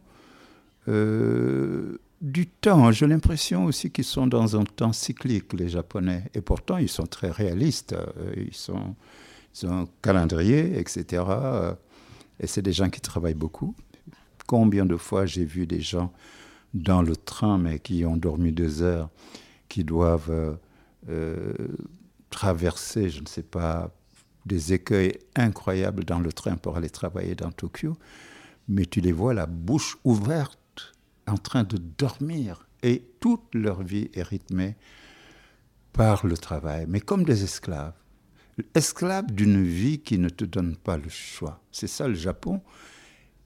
euh, du temps. J'ai l'impression aussi qu'ils sont dans un temps cyclique, les Japonais. Et pourtant, ils sont très réalistes. Euh, ils, sont, ils ont un calendrier, etc. Et c'est des gens qui travaillent beaucoup. Combien de fois j'ai vu des gens dans le train, mais qui ont dormi deux heures, qui doivent... Euh, euh, traverser, je ne sais pas, des écueils incroyables dans le train pour aller travailler dans Tokyo, mais tu les vois la bouche ouverte, en train de dormir, et toute leur vie est rythmée par le travail, mais comme des esclaves. esclave d'une vie qui ne te donne pas le choix. C'est ça le Japon.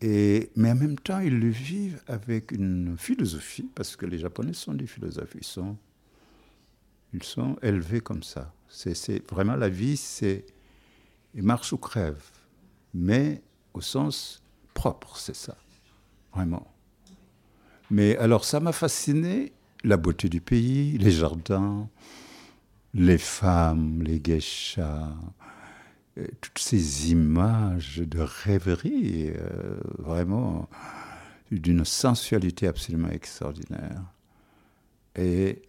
Mais en même temps, ils le vivent avec une philosophie, parce que les Japonais sont des philosophes, ils sont, ils sont élevés comme ça. C'est vraiment la vie, c'est marche ou crève, mais au sens propre, c'est ça, vraiment. Mais alors ça m'a fasciné, la beauté du pays, les jardins, les femmes, les geishas, toutes ces images de rêverie, euh, vraiment d'une sensualité absolument extraordinaire. Et,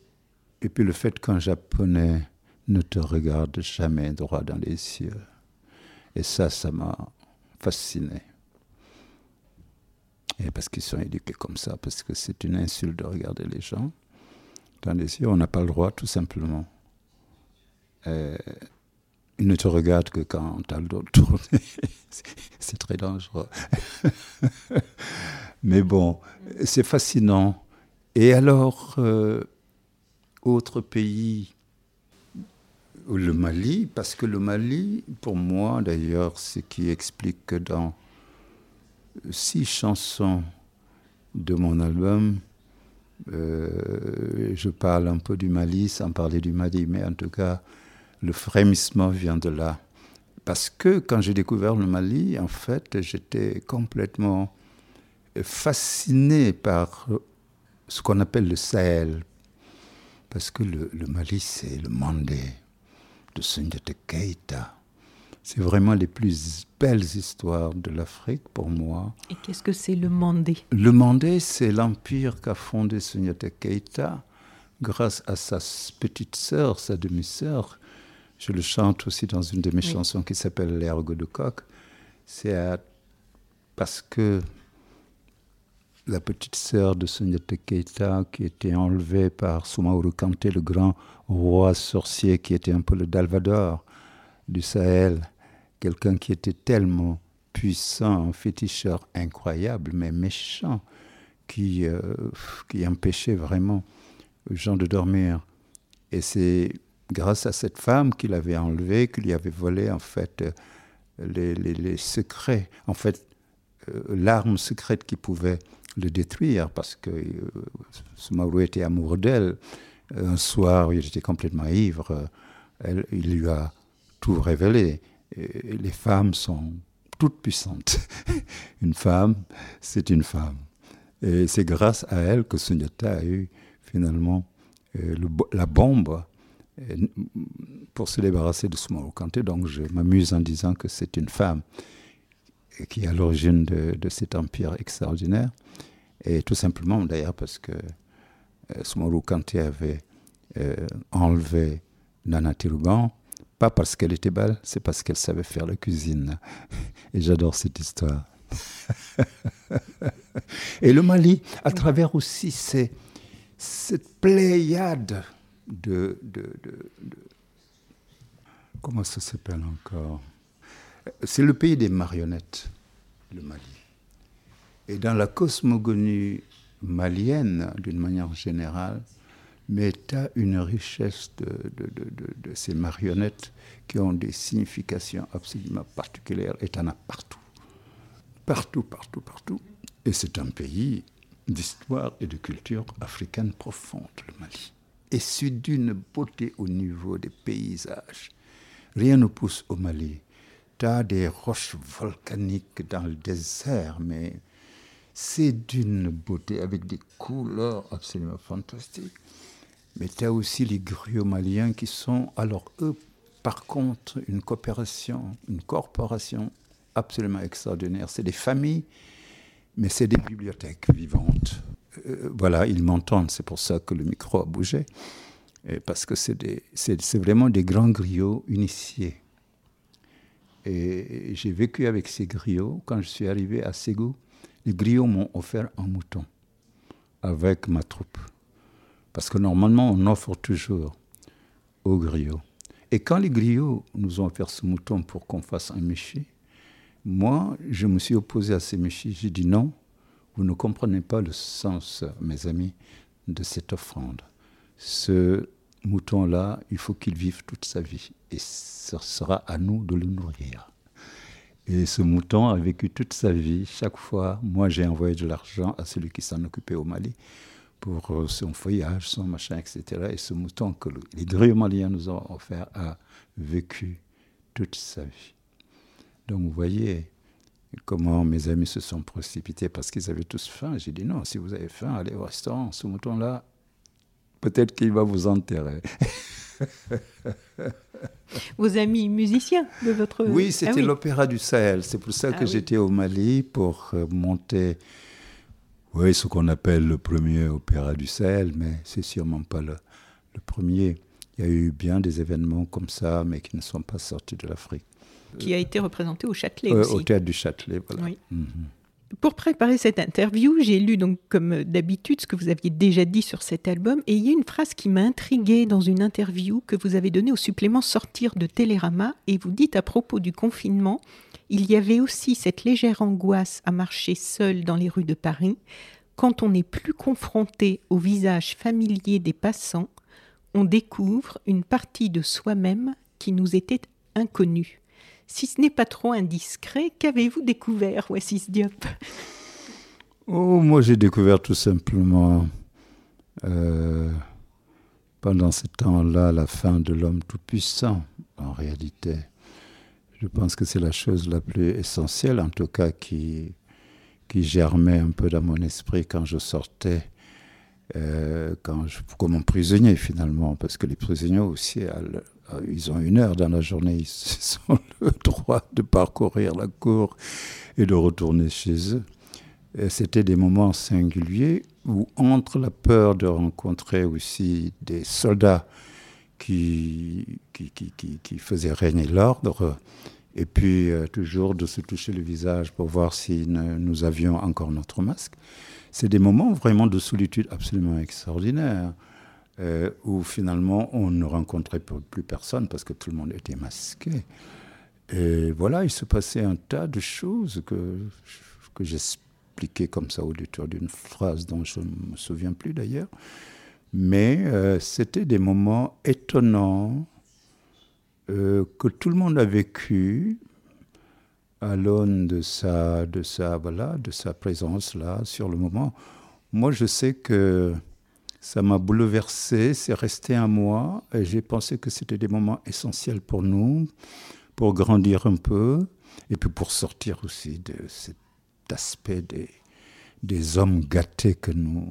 et puis le fait qu'un japonais ne te regarde jamais droit dans les yeux. Et ça, ça m'a fasciné. Et parce qu'ils sont éduqués comme ça, parce que c'est une insulte de regarder les gens dans les yeux. On n'a pas le droit, tout simplement. Euh, il ne te regarde que quand tu as le dos tourné. c'est très dangereux. Mais bon, c'est fascinant. Et alors, euh, autre pays, le Mali, parce que le Mali, pour moi d'ailleurs, ce qui explique que dans six chansons de mon album, euh, je parle un peu du Mali sans parler du Mali, mais en tout cas, le frémissement vient de là. Parce que quand j'ai découvert le Mali, en fait, j'étais complètement fasciné par ce qu'on appelle le Sahel. Parce que le, Mali, c'est le Mandé de Sundiata Keita. C'est vraiment les plus belles histoires de l'Afrique pour moi. Et qu'est-ce que c'est le Mandé? Le Mandé, c'est l'empire qu'a fondé Sundiata Keita grâce à sa petite sœur, sa demi-sœur, je le chante aussi dans une de mes chansons qui s'appelle L'ergo de coq. C'est parce que la petite sœur de Sundiata Keita, qui était enlevée par Soumaoro Kanté, le grand roi sorcier qui était un peu le Dalvador du Sahel, quelqu'un qui était tellement puissant, un féticheur incroyable, mais méchant, qui, euh, qui empêchait vraiment les gens de dormir. Et c'est grâce à cette femme qu'il avait enlevée, qu'il lui avait volé en fait euh, les, secrets, en fait euh, l'arme secrète qui pouvait le détruire parce que euh, était amoureux d'elle. Un soir, il était complètement ivre. il lui a tout révélé. les femmes sont toutes puissantes. une femme, c'est une femme. Et c'est grâce à elle que Sunyata a eu finalement la bombe pour se débarrasser de Soumaoro Kanté. Donc je m'amuse en disant que c'est une femme qui est à l'origine de, cet empire extraordinaire. Et tout simplement d'ailleurs parce que euh, Kanté avait euh, enlevé Nana Tiruban, pas parce qu'elle était belle, c'est parce qu'elle savait faire la cuisine. Et j'adore cette histoire. Et le Mali, à travers aussi ces, cette pléiade de, Comment ça s'appelle encore? C'est le pays des marionnettes, le Mali. Et dans la cosmogonie malienne, d'une manière générale, mais tu une richesse de, ces marionnettes qui ont des significations absolument particulières, et en as partout. Partout, partout, partout. Et c'est un pays d'histoire et de culture africaine profonde, le Mali et c'est d'une beauté au niveau des paysages. Rien ne pousse au Mali. Tu as des roches volcaniques dans le désert, mais c'est d'une beauté avec des couleurs absolument fantastiques. Mais tu as aussi les griots maliens qui sont, alors eux, par contre, une coopération, une corporation absolument extraordinaire. C'est des familles, mais c'est des bibliothèques vivantes. Euh, voilà, ils m'entendent, c'est pour ça que le micro a bougé, parce que c'est vraiment des grands griots initiés. Et j'ai vécu avec ces griots. Quand je suis arrivé à Ségou, les griots m'ont offert un mouton avec ma troupe. Parce que normalement, on offre toujours aux griots. Et quand les griots nous ont offert ce mouton pour qu'on fasse un méchi, moi, je me suis opposé à ces méchis. J'ai dit non, vous ne comprenez pas le sens, mes amis, de cette offrande. Ce mouton-là, il faut qu'il vive toute sa vie. Et ce sera à nous de le nourrir. Et ce mouton a vécu toute sa vie. Chaque fois, moi, j'ai envoyé de l'argent à celui qui s'en occupait au Mali pour euh, son feuillage, son machin, etc. Et ce mouton que les griots maliens nous ont offert a vécu toute sa vie. Donc, vous voyez comment mes amis se sont précipités parce qu'ils avaient tous faim. J'ai dit non, si vous avez faim, allez au restaurant. Ce mouton-là, peut-être qu'il va vous enterrer. Vos amis musiciens de votre... Oui, ah c'était l'Opéra du Sahel. C'est pour ça ah que j'étais au Mali pour euh, monter, oui, ce qu'on appelle le premier Opéra du Sahel, mais c'est sûrement pas le, premier. Il y a eu bien des événements comme ça, mais qui ne sont pas sortis de l'Afrique. Qui a été représenté au Châtelet euh, aussi. Au théâtre du Châtelet, voilà. Oui. Mhm. Pour préparer cette interview, j'ai lu donc comme d'habitude ce que vous aviez déjà dit sur cet album et il y a une phrase qui m'a intriguée dans une interview que vous avez donnée au supplément Sortir de Télérama et vous dites à propos du confinement, il y avait aussi cette légère angoisse à marcher seul dans les rues de Paris quand on n'est plus confronté au visage familier des passants, on découvre une partie de soi-même qui nous était inconnue. Si ce n'est pas trop indiscret, qu'avez-vous découvert, Wassis Diop? Oh, moi j'ai découvert tout simplement euh, pendant ce temps-là la fin de l'homme tout-puissant, en réalité. Je pense que c'est la chose la plus essentielle, en tout cas, qui, germait un peu dans mon esprit quand je sortais, euh, quand je, comme un prisonnier finalement, parce que les prisonniers aussi, ils ont une heure dans la journée, ils ont le de parcourir la cour et de retourner chez eux. C'était des moments singuliers où, entre la peur de rencontrer aussi des soldats qui, qui, qui, qui faisaient régner l'ordre, et puis euh, toujours de se toucher le visage pour voir si nous avions encore notre masque, c'est des moments vraiment de solitude absolument extraordinaires. Euh, où finalement on ne rencontrait plus personne parce que tout le monde était masqué. Et voilà, il se passait un tas de choses que, que j'expliquais comme ça au détour d'une phrase dont je ne me souviens plus d'ailleurs. Mais euh, c'était des moments étonnants euh, que tout le monde a vécu à l'aune de sa, de, sa, voilà, de sa présence là sur le moment. Moi, je sais que ça m'a bouleversé, c'est resté à moi, et j'ai pensé que c'était des moments essentiels pour nous, pour grandir un peu, et puis pour sortir aussi de cet aspect des, des hommes gâtés que nous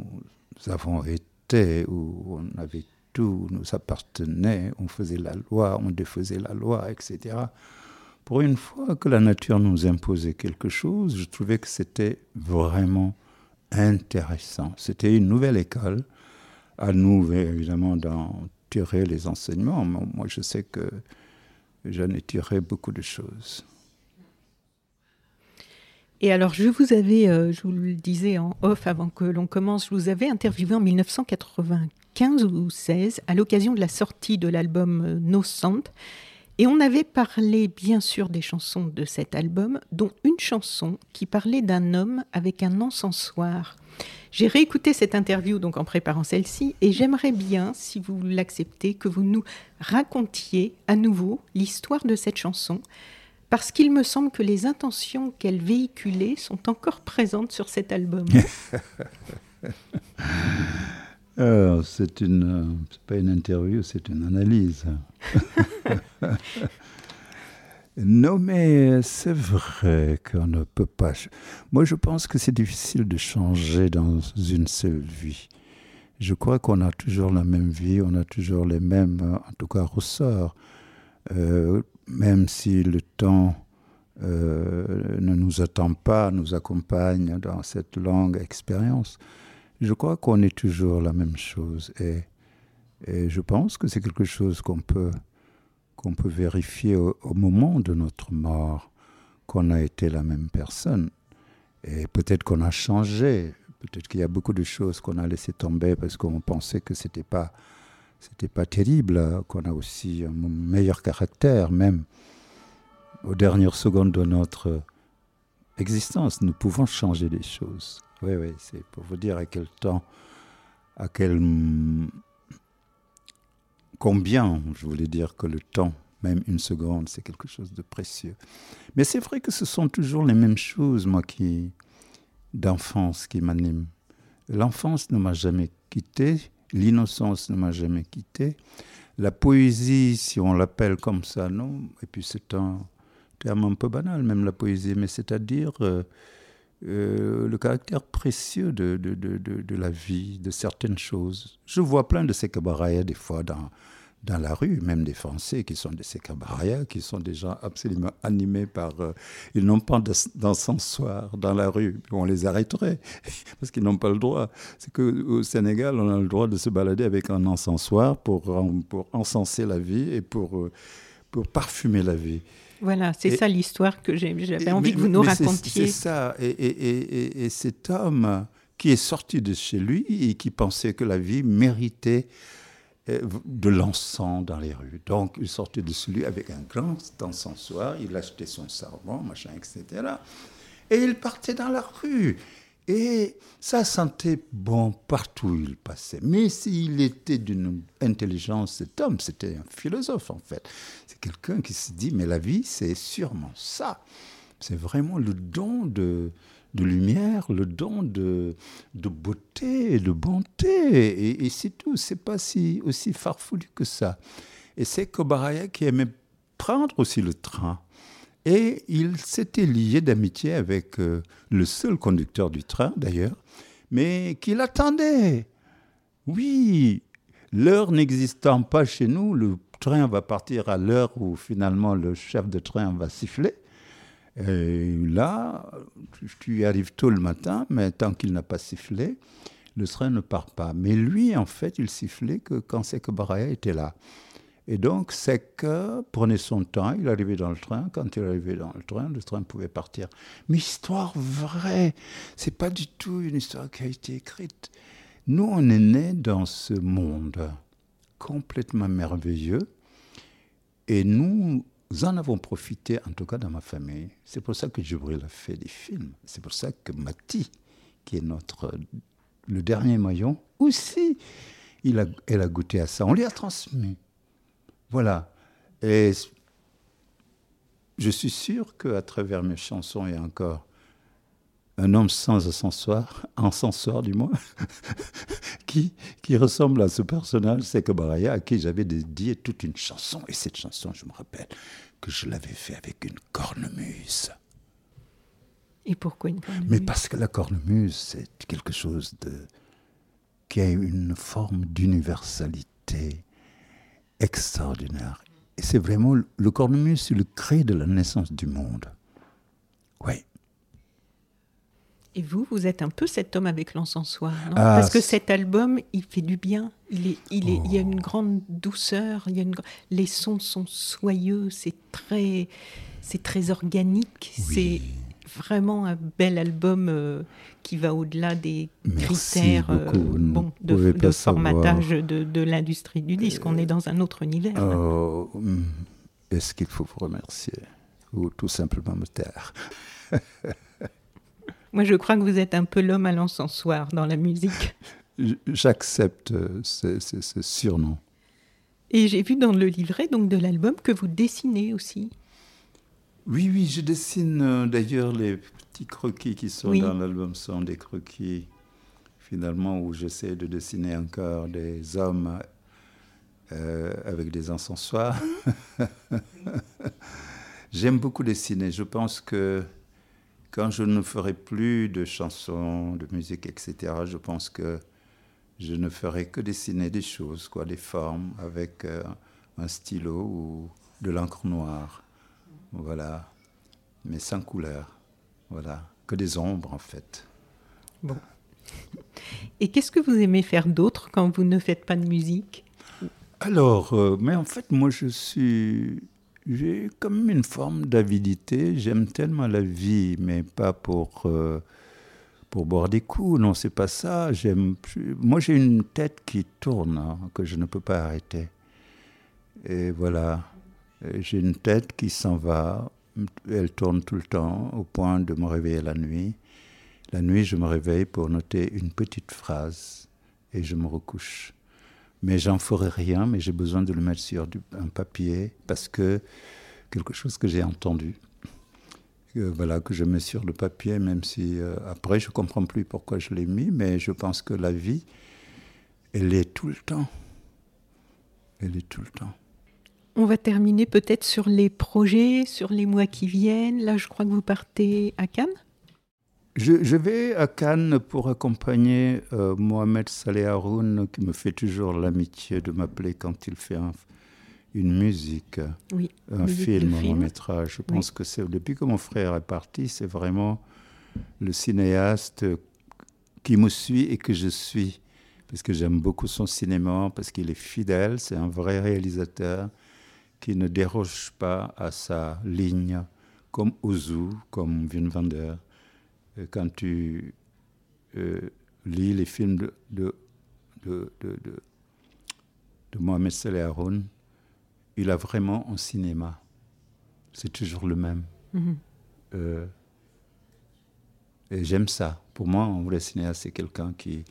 avons été, où on avait tout, nous appartenait, on faisait la loi, on défaisait la loi, etc. Pour une fois que la nature nous imposait quelque chose, je trouvais que c'était vraiment intéressant. C'était une nouvelle école à nous, évidemment, d'en tirer les enseignements. Moi, je sais que j'en ai tiré beaucoup de choses. Et alors, je vous avais, euh, je vous le disais en off avant que l'on commence, je vous avais interviewé en 1995 ou 16 à l'occasion de la sortie de l'album euh, No Sound. Et on avait parlé bien sûr des chansons de cet album, dont une chanson qui parlait d'un homme avec un encensoir. J'ai réécouté cette interview donc en préparant celle-ci et j'aimerais bien, si vous l'acceptez, que vous nous racontiez à nouveau l'histoire de cette chanson parce qu'il me semble que les intentions qu'elle véhiculait sont encore présentes sur cet album. c'est une, pas une interview, c'est une analyse. Non, mais c'est vrai qu'on ne peut pas. Moi, je pense que c'est difficile de changer dans une seule vie. Je crois qu'on a toujours la même vie, on a toujours les mêmes, en tout cas, ressorts. Euh, même si le temps euh, ne nous attend pas, nous accompagne dans cette longue expérience, je crois qu'on est toujours la même chose. Et je pense que c'est quelque chose qu'on peut qu'on peut vérifier au, moment de notre mort qu'on a été la même personne. Et peut-être qu'on a changé, peut-être qu'il y a beaucoup de choses qu'on a laissé tomber parce qu'on pensait que c'était pas pas terrible, qu'on a aussi un meilleur caractère même aux dernières secondes de notre existence. Nous pouvons changer des choses. Oui, oui, c'est pour vous dire à quel temps, à quel combien, je voulais dire que le temps, même une seconde, c'est quelque chose de précieux. Mais c'est vrai que ce sont toujours les mêmes choses, moi, qui, d'enfance, qui m'animent. L'enfance ne m'a jamais quitté, l'innocence ne m'a jamais quitté. La poésie, si on l'appelle comme ça, non. Et puis c'est un terme un peu banal, même la poésie, mais c'est-à-dire euh, euh, le caractère précieux de, de, de, de, la vie, de certaines choses. Je vois plein de ces cabarets des fois dans, dans la rue, même des Français qui sont des sécabarayas, qui sont des gens absolument animés par... Euh, ils n'ont pas d'encensoir dans la rue. On les arrêterait parce qu'ils n'ont pas le droit. C'est qu'au Sénégal, on a le droit de se balader avec un encensoir pour, pour encenser la vie et pour, euh, pour parfumer la vie. Voilà, c'est ça l'histoire que j'avais envie que vous nous racontiez. C'est ça. Et, et, et, cet homme qui est sorti de chez lui et qui pensait que la vie méritait euh, de l'encens dans les rues. Donc, il sortait de celui avec un grand encensoir, il achetait son savon, machin, etc. Et il partait dans la rue. Et ça sentait bon partout où il passait. Mais s'il était d'une intelligence, cet homme, c'était un philosophe en fait. C'est quelqu'un qui se dit, mais la vie, c'est sûrement ça. C'est vraiment le don de, lumière, le don de, beauté de bonté. Et, c'est tout. C'est pas si, aussi farfelu que ça. Et c'est Kobaraya qui aimait prendre aussi le train. Et il s'était lié d'amitié avec euh, le seul conducteur du train, d'ailleurs, mais qu'il attendait. Oui, l'heure n'existant pas chez nous, le train va partir à l'heure où finalement le chef de train va siffler. Et là, tu arrives tôt le matin, mais tant qu'il n'a pas sifflé, le train ne part pas. Mais lui, en fait, il sifflait que quand Sek Baraya était là. Et donc, Sek prenait son temps, il arrivait dans le train. Quand il arrivait dans le train, le train pouvait partir. Mais histoire vraie, c'est pas du tout une histoire qui a été écrite. Nous, on est nés dans ce monde complètement merveilleux. Et nous en avons profité, en tout cas dans ma famille. C'est pour ça que Jibril a fait des films. C'est pour ça que Mati, qui est notre le dernier maillon, aussi, il a, elle a goûté à ça. On lui a transmis. Voilà. Et je suis sûr qu'à travers mes chansons, a encore un homme sans ascenseur, ascenseur du moins, qui, qui ressemble à ce personnage, c'est Baraya, à qui j'avais dédié toute une chanson. Et cette chanson, je me rappelle que je l'avais fait avec une cornemuse. Et pourquoi une cornemuse? Mais parce que la cornemuse, c'est quelque chose de, qui a une forme d'universalité extraordinaire. Et c'est vraiment le cornemuse, c'est le cri de la naissance du monde. Oui. Et vous, vous êtes un peu cet homme avec l'encensoir, non ah, Parce que cet album, il fait du bien. Il, est, il, est, il y a une grande douceur. Il y a une, les sons sont soyeux. C'est très, c'est très organique. C'est vraiment un bel album euh, qui va au-delà des critères euh, bon, de, de formatage de, de l'industrie du disque. On est dans un autre univers. Oh, hmm. Est-ce qu'il faut vous remercier ou tout simplement me taire? Moi, je crois que vous êtes un peu l'homme à l'encensoir dans la musique. J'accepte euh, ce, surnom. Et j'ai vu dans le livret donc de l'album que vous dessinez aussi. Oui, oui, je dessine. Euh, d'ailleurs, les petits croquis qui sont dans l'album sont des croquis, finalement, où j'essaie de dessiner encore des hommes euh, avec des encensoirs. J'aime beaucoup dessiner. Je pense que quand je ne ferai plus de chansons, de musique, etc., je pense que je ne ferai que dessiner des choses, quoi, des formes avec euh, un stylo ou de l'encre noire. Voilà. Mais sans couleur. Voilà. Que des ombres, en fait. Bon. Et qu'est-ce que vous aimez faire d'autre quand vous ne faites pas de musique? Alors, euh, mais en fait, moi, je suis j'ai comme une forme d'avidité. J'aime tellement la vie, mais pas pour, euh, pour boire des coups. Non, c'est pas ça. J'aime, moi, j'ai une tête qui tourne, hein, que je ne peux pas arrêter. Et voilà. J'ai une tête qui s'en va. Elle tourne tout le temps, au point de me réveiller la nuit. La nuit, je me réveille pour noter une petite phrase et je me recouche. mais j'en ferai rien, mais j'ai besoin de le mettre sur un papier parce que quelque chose que j'ai entendu, voilà, que je mets sur le papier, même si euh, après je comprends plus pourquoi je l'ai mis, mais je pense que la vie, elle est tout le temps. Elle est tout le temps. On va terminer peut-être sur les projets, sur les mois qui viennent. Là, je crois que vous partez à Cannes. Je, vais à Cannes pour accompagner euh, Mohamed Saleh Haroun, qui me fait toujours l'amitié de m'appeler quand il fait une musique, un film, un long métrage. Je pense que c'est depuis que mon frère est parti, c'est vraiment le cinéaste qui me suit et que je suis, parce que j'aime beaucoup son cinéma, parce qu'il est fidèle, c'est un vrai réalisateur qui ne déroge pas à sa ligne, comme Ozu, comme Wim Wenders quand tu euh, lis les films de, de, de, de, Mohamed Saleh Haroun, il a vraiment un cinéma. C'est toujours le même. Mhm. Euh, et j'aime ça. Pour moi, un vrai cinéaste, c'est quelqu'un qui,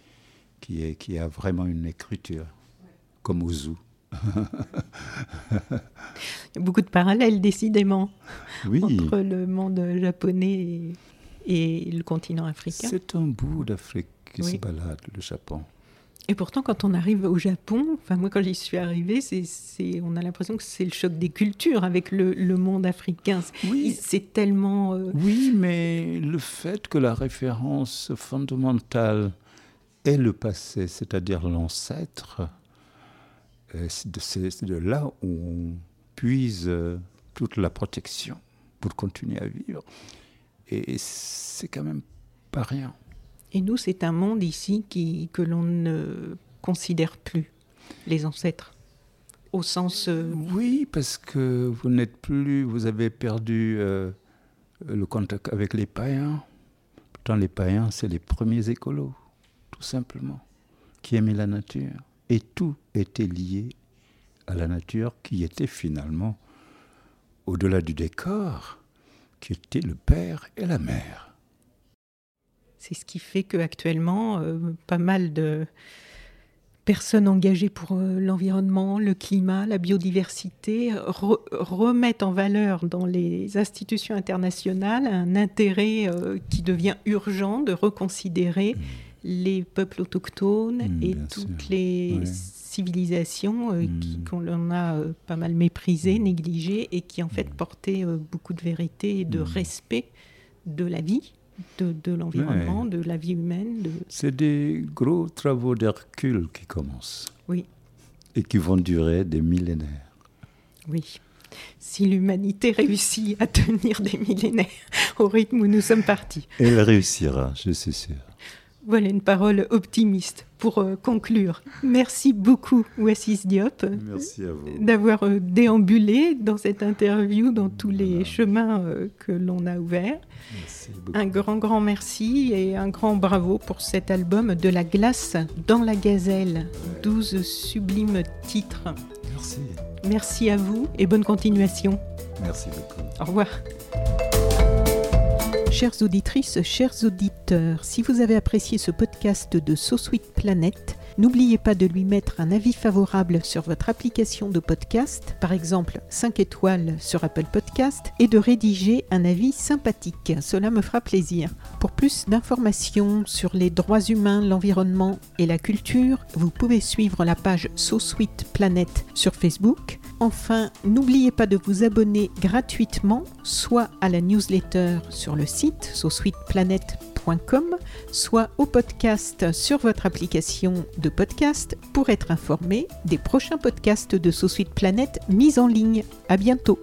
qui, est, qui a vraiment une écriture, comme Ozu. Il y a beaucoup de parallèles, décidément, oui. entre le monde japonais et et le continent africain. C'est un bout d'Afrique qui se balade, le Japon. Et pourtant, quand on arrive au Japon, enfin moi quand j'y suis arrivée, c'est, on a l'impression que c'est le choc des cultures avec le, le monde africain. Oui, c'est tellement. Euh, oui, mais le fait que la référence fondamentale est le passé, c'est-à-dire l'ancêtre, c'est de, là où on puise euh, toute la protection pour continuer à vivre. Et c'est quand même pas rien. Et nous, c'est un monde ici qui, que l'on ne considère plus, les ancêtres, au sens... Euh, oui, parce que vous n'êtes plus, vous avez perdu euh, le contact avec les païens. Pourtant, les païens, c'est les premiers écolos, tout simplement, qui aimaient la nature. Et tout était lié à la nature qui était finalement au-delà du décor qui étaient le père et la mère. C'est ce qui fait qu'actuellement, euh, pas mal de personnes engagées pour euh, l'environnement, le climat, la biodiversité remettent en valeur dans les institutions internationales un intérêt euh, qui devient urgent de reconsidérer mmh. les peuples autochtones mmh, et toutes les civilisation euh, hmm. qu'on a euh, pas mal méprisé, hmm. négligé et qui en fait hmm. portait euh, beaucoup de vérité et de respect de la vie, de, l'environnement, de la vie humaine. De... C'est des gros travaux d'Hercule qui commencent. Oui. Et qui vont durer des millénaires. Oui. Si l'humanité réussit à tenir des millénaires au rythme où nous sommes partis. Elle réussira, je suis sûr. Voilà une parole optimiste pour euh, conclure. Merci beaucoup, Wassis Diop, d'avoir euh, déambulé dans cette interview, dans tous les chemins euh, que l'on a ouverts. Un grand, grand merci et un grand bravo pour cet album De la glace dans la gazelle. 12 sublimes titres. Merci. Merci à vous et bonne continuation. Merci beaucoup. Au revoir. Chères auditrices, chers auditeurs, si vous avez apprécié ce podcast de So Sweet Planet, n'oubliez pas de lui mettre un avis favorable sur votre application de podcast, par exemple 5 étoiles sur Apple Podcast, et de rédiger un avis sympathique. Cela me fera plaisir. Pour plus d'informations sur les droits humains, l'environnement et la culture, vous pouvez suivre la page So Sweet Planet sur Facebook Enfin, n'oubliez pas de vous abonner gratuitement, soit à la newsletter sur le site sosweetplanet.com, soit au podcast sur votre application de podcast pour être informé des prochains podcasts de So Planet mis en ligne. À bientôt.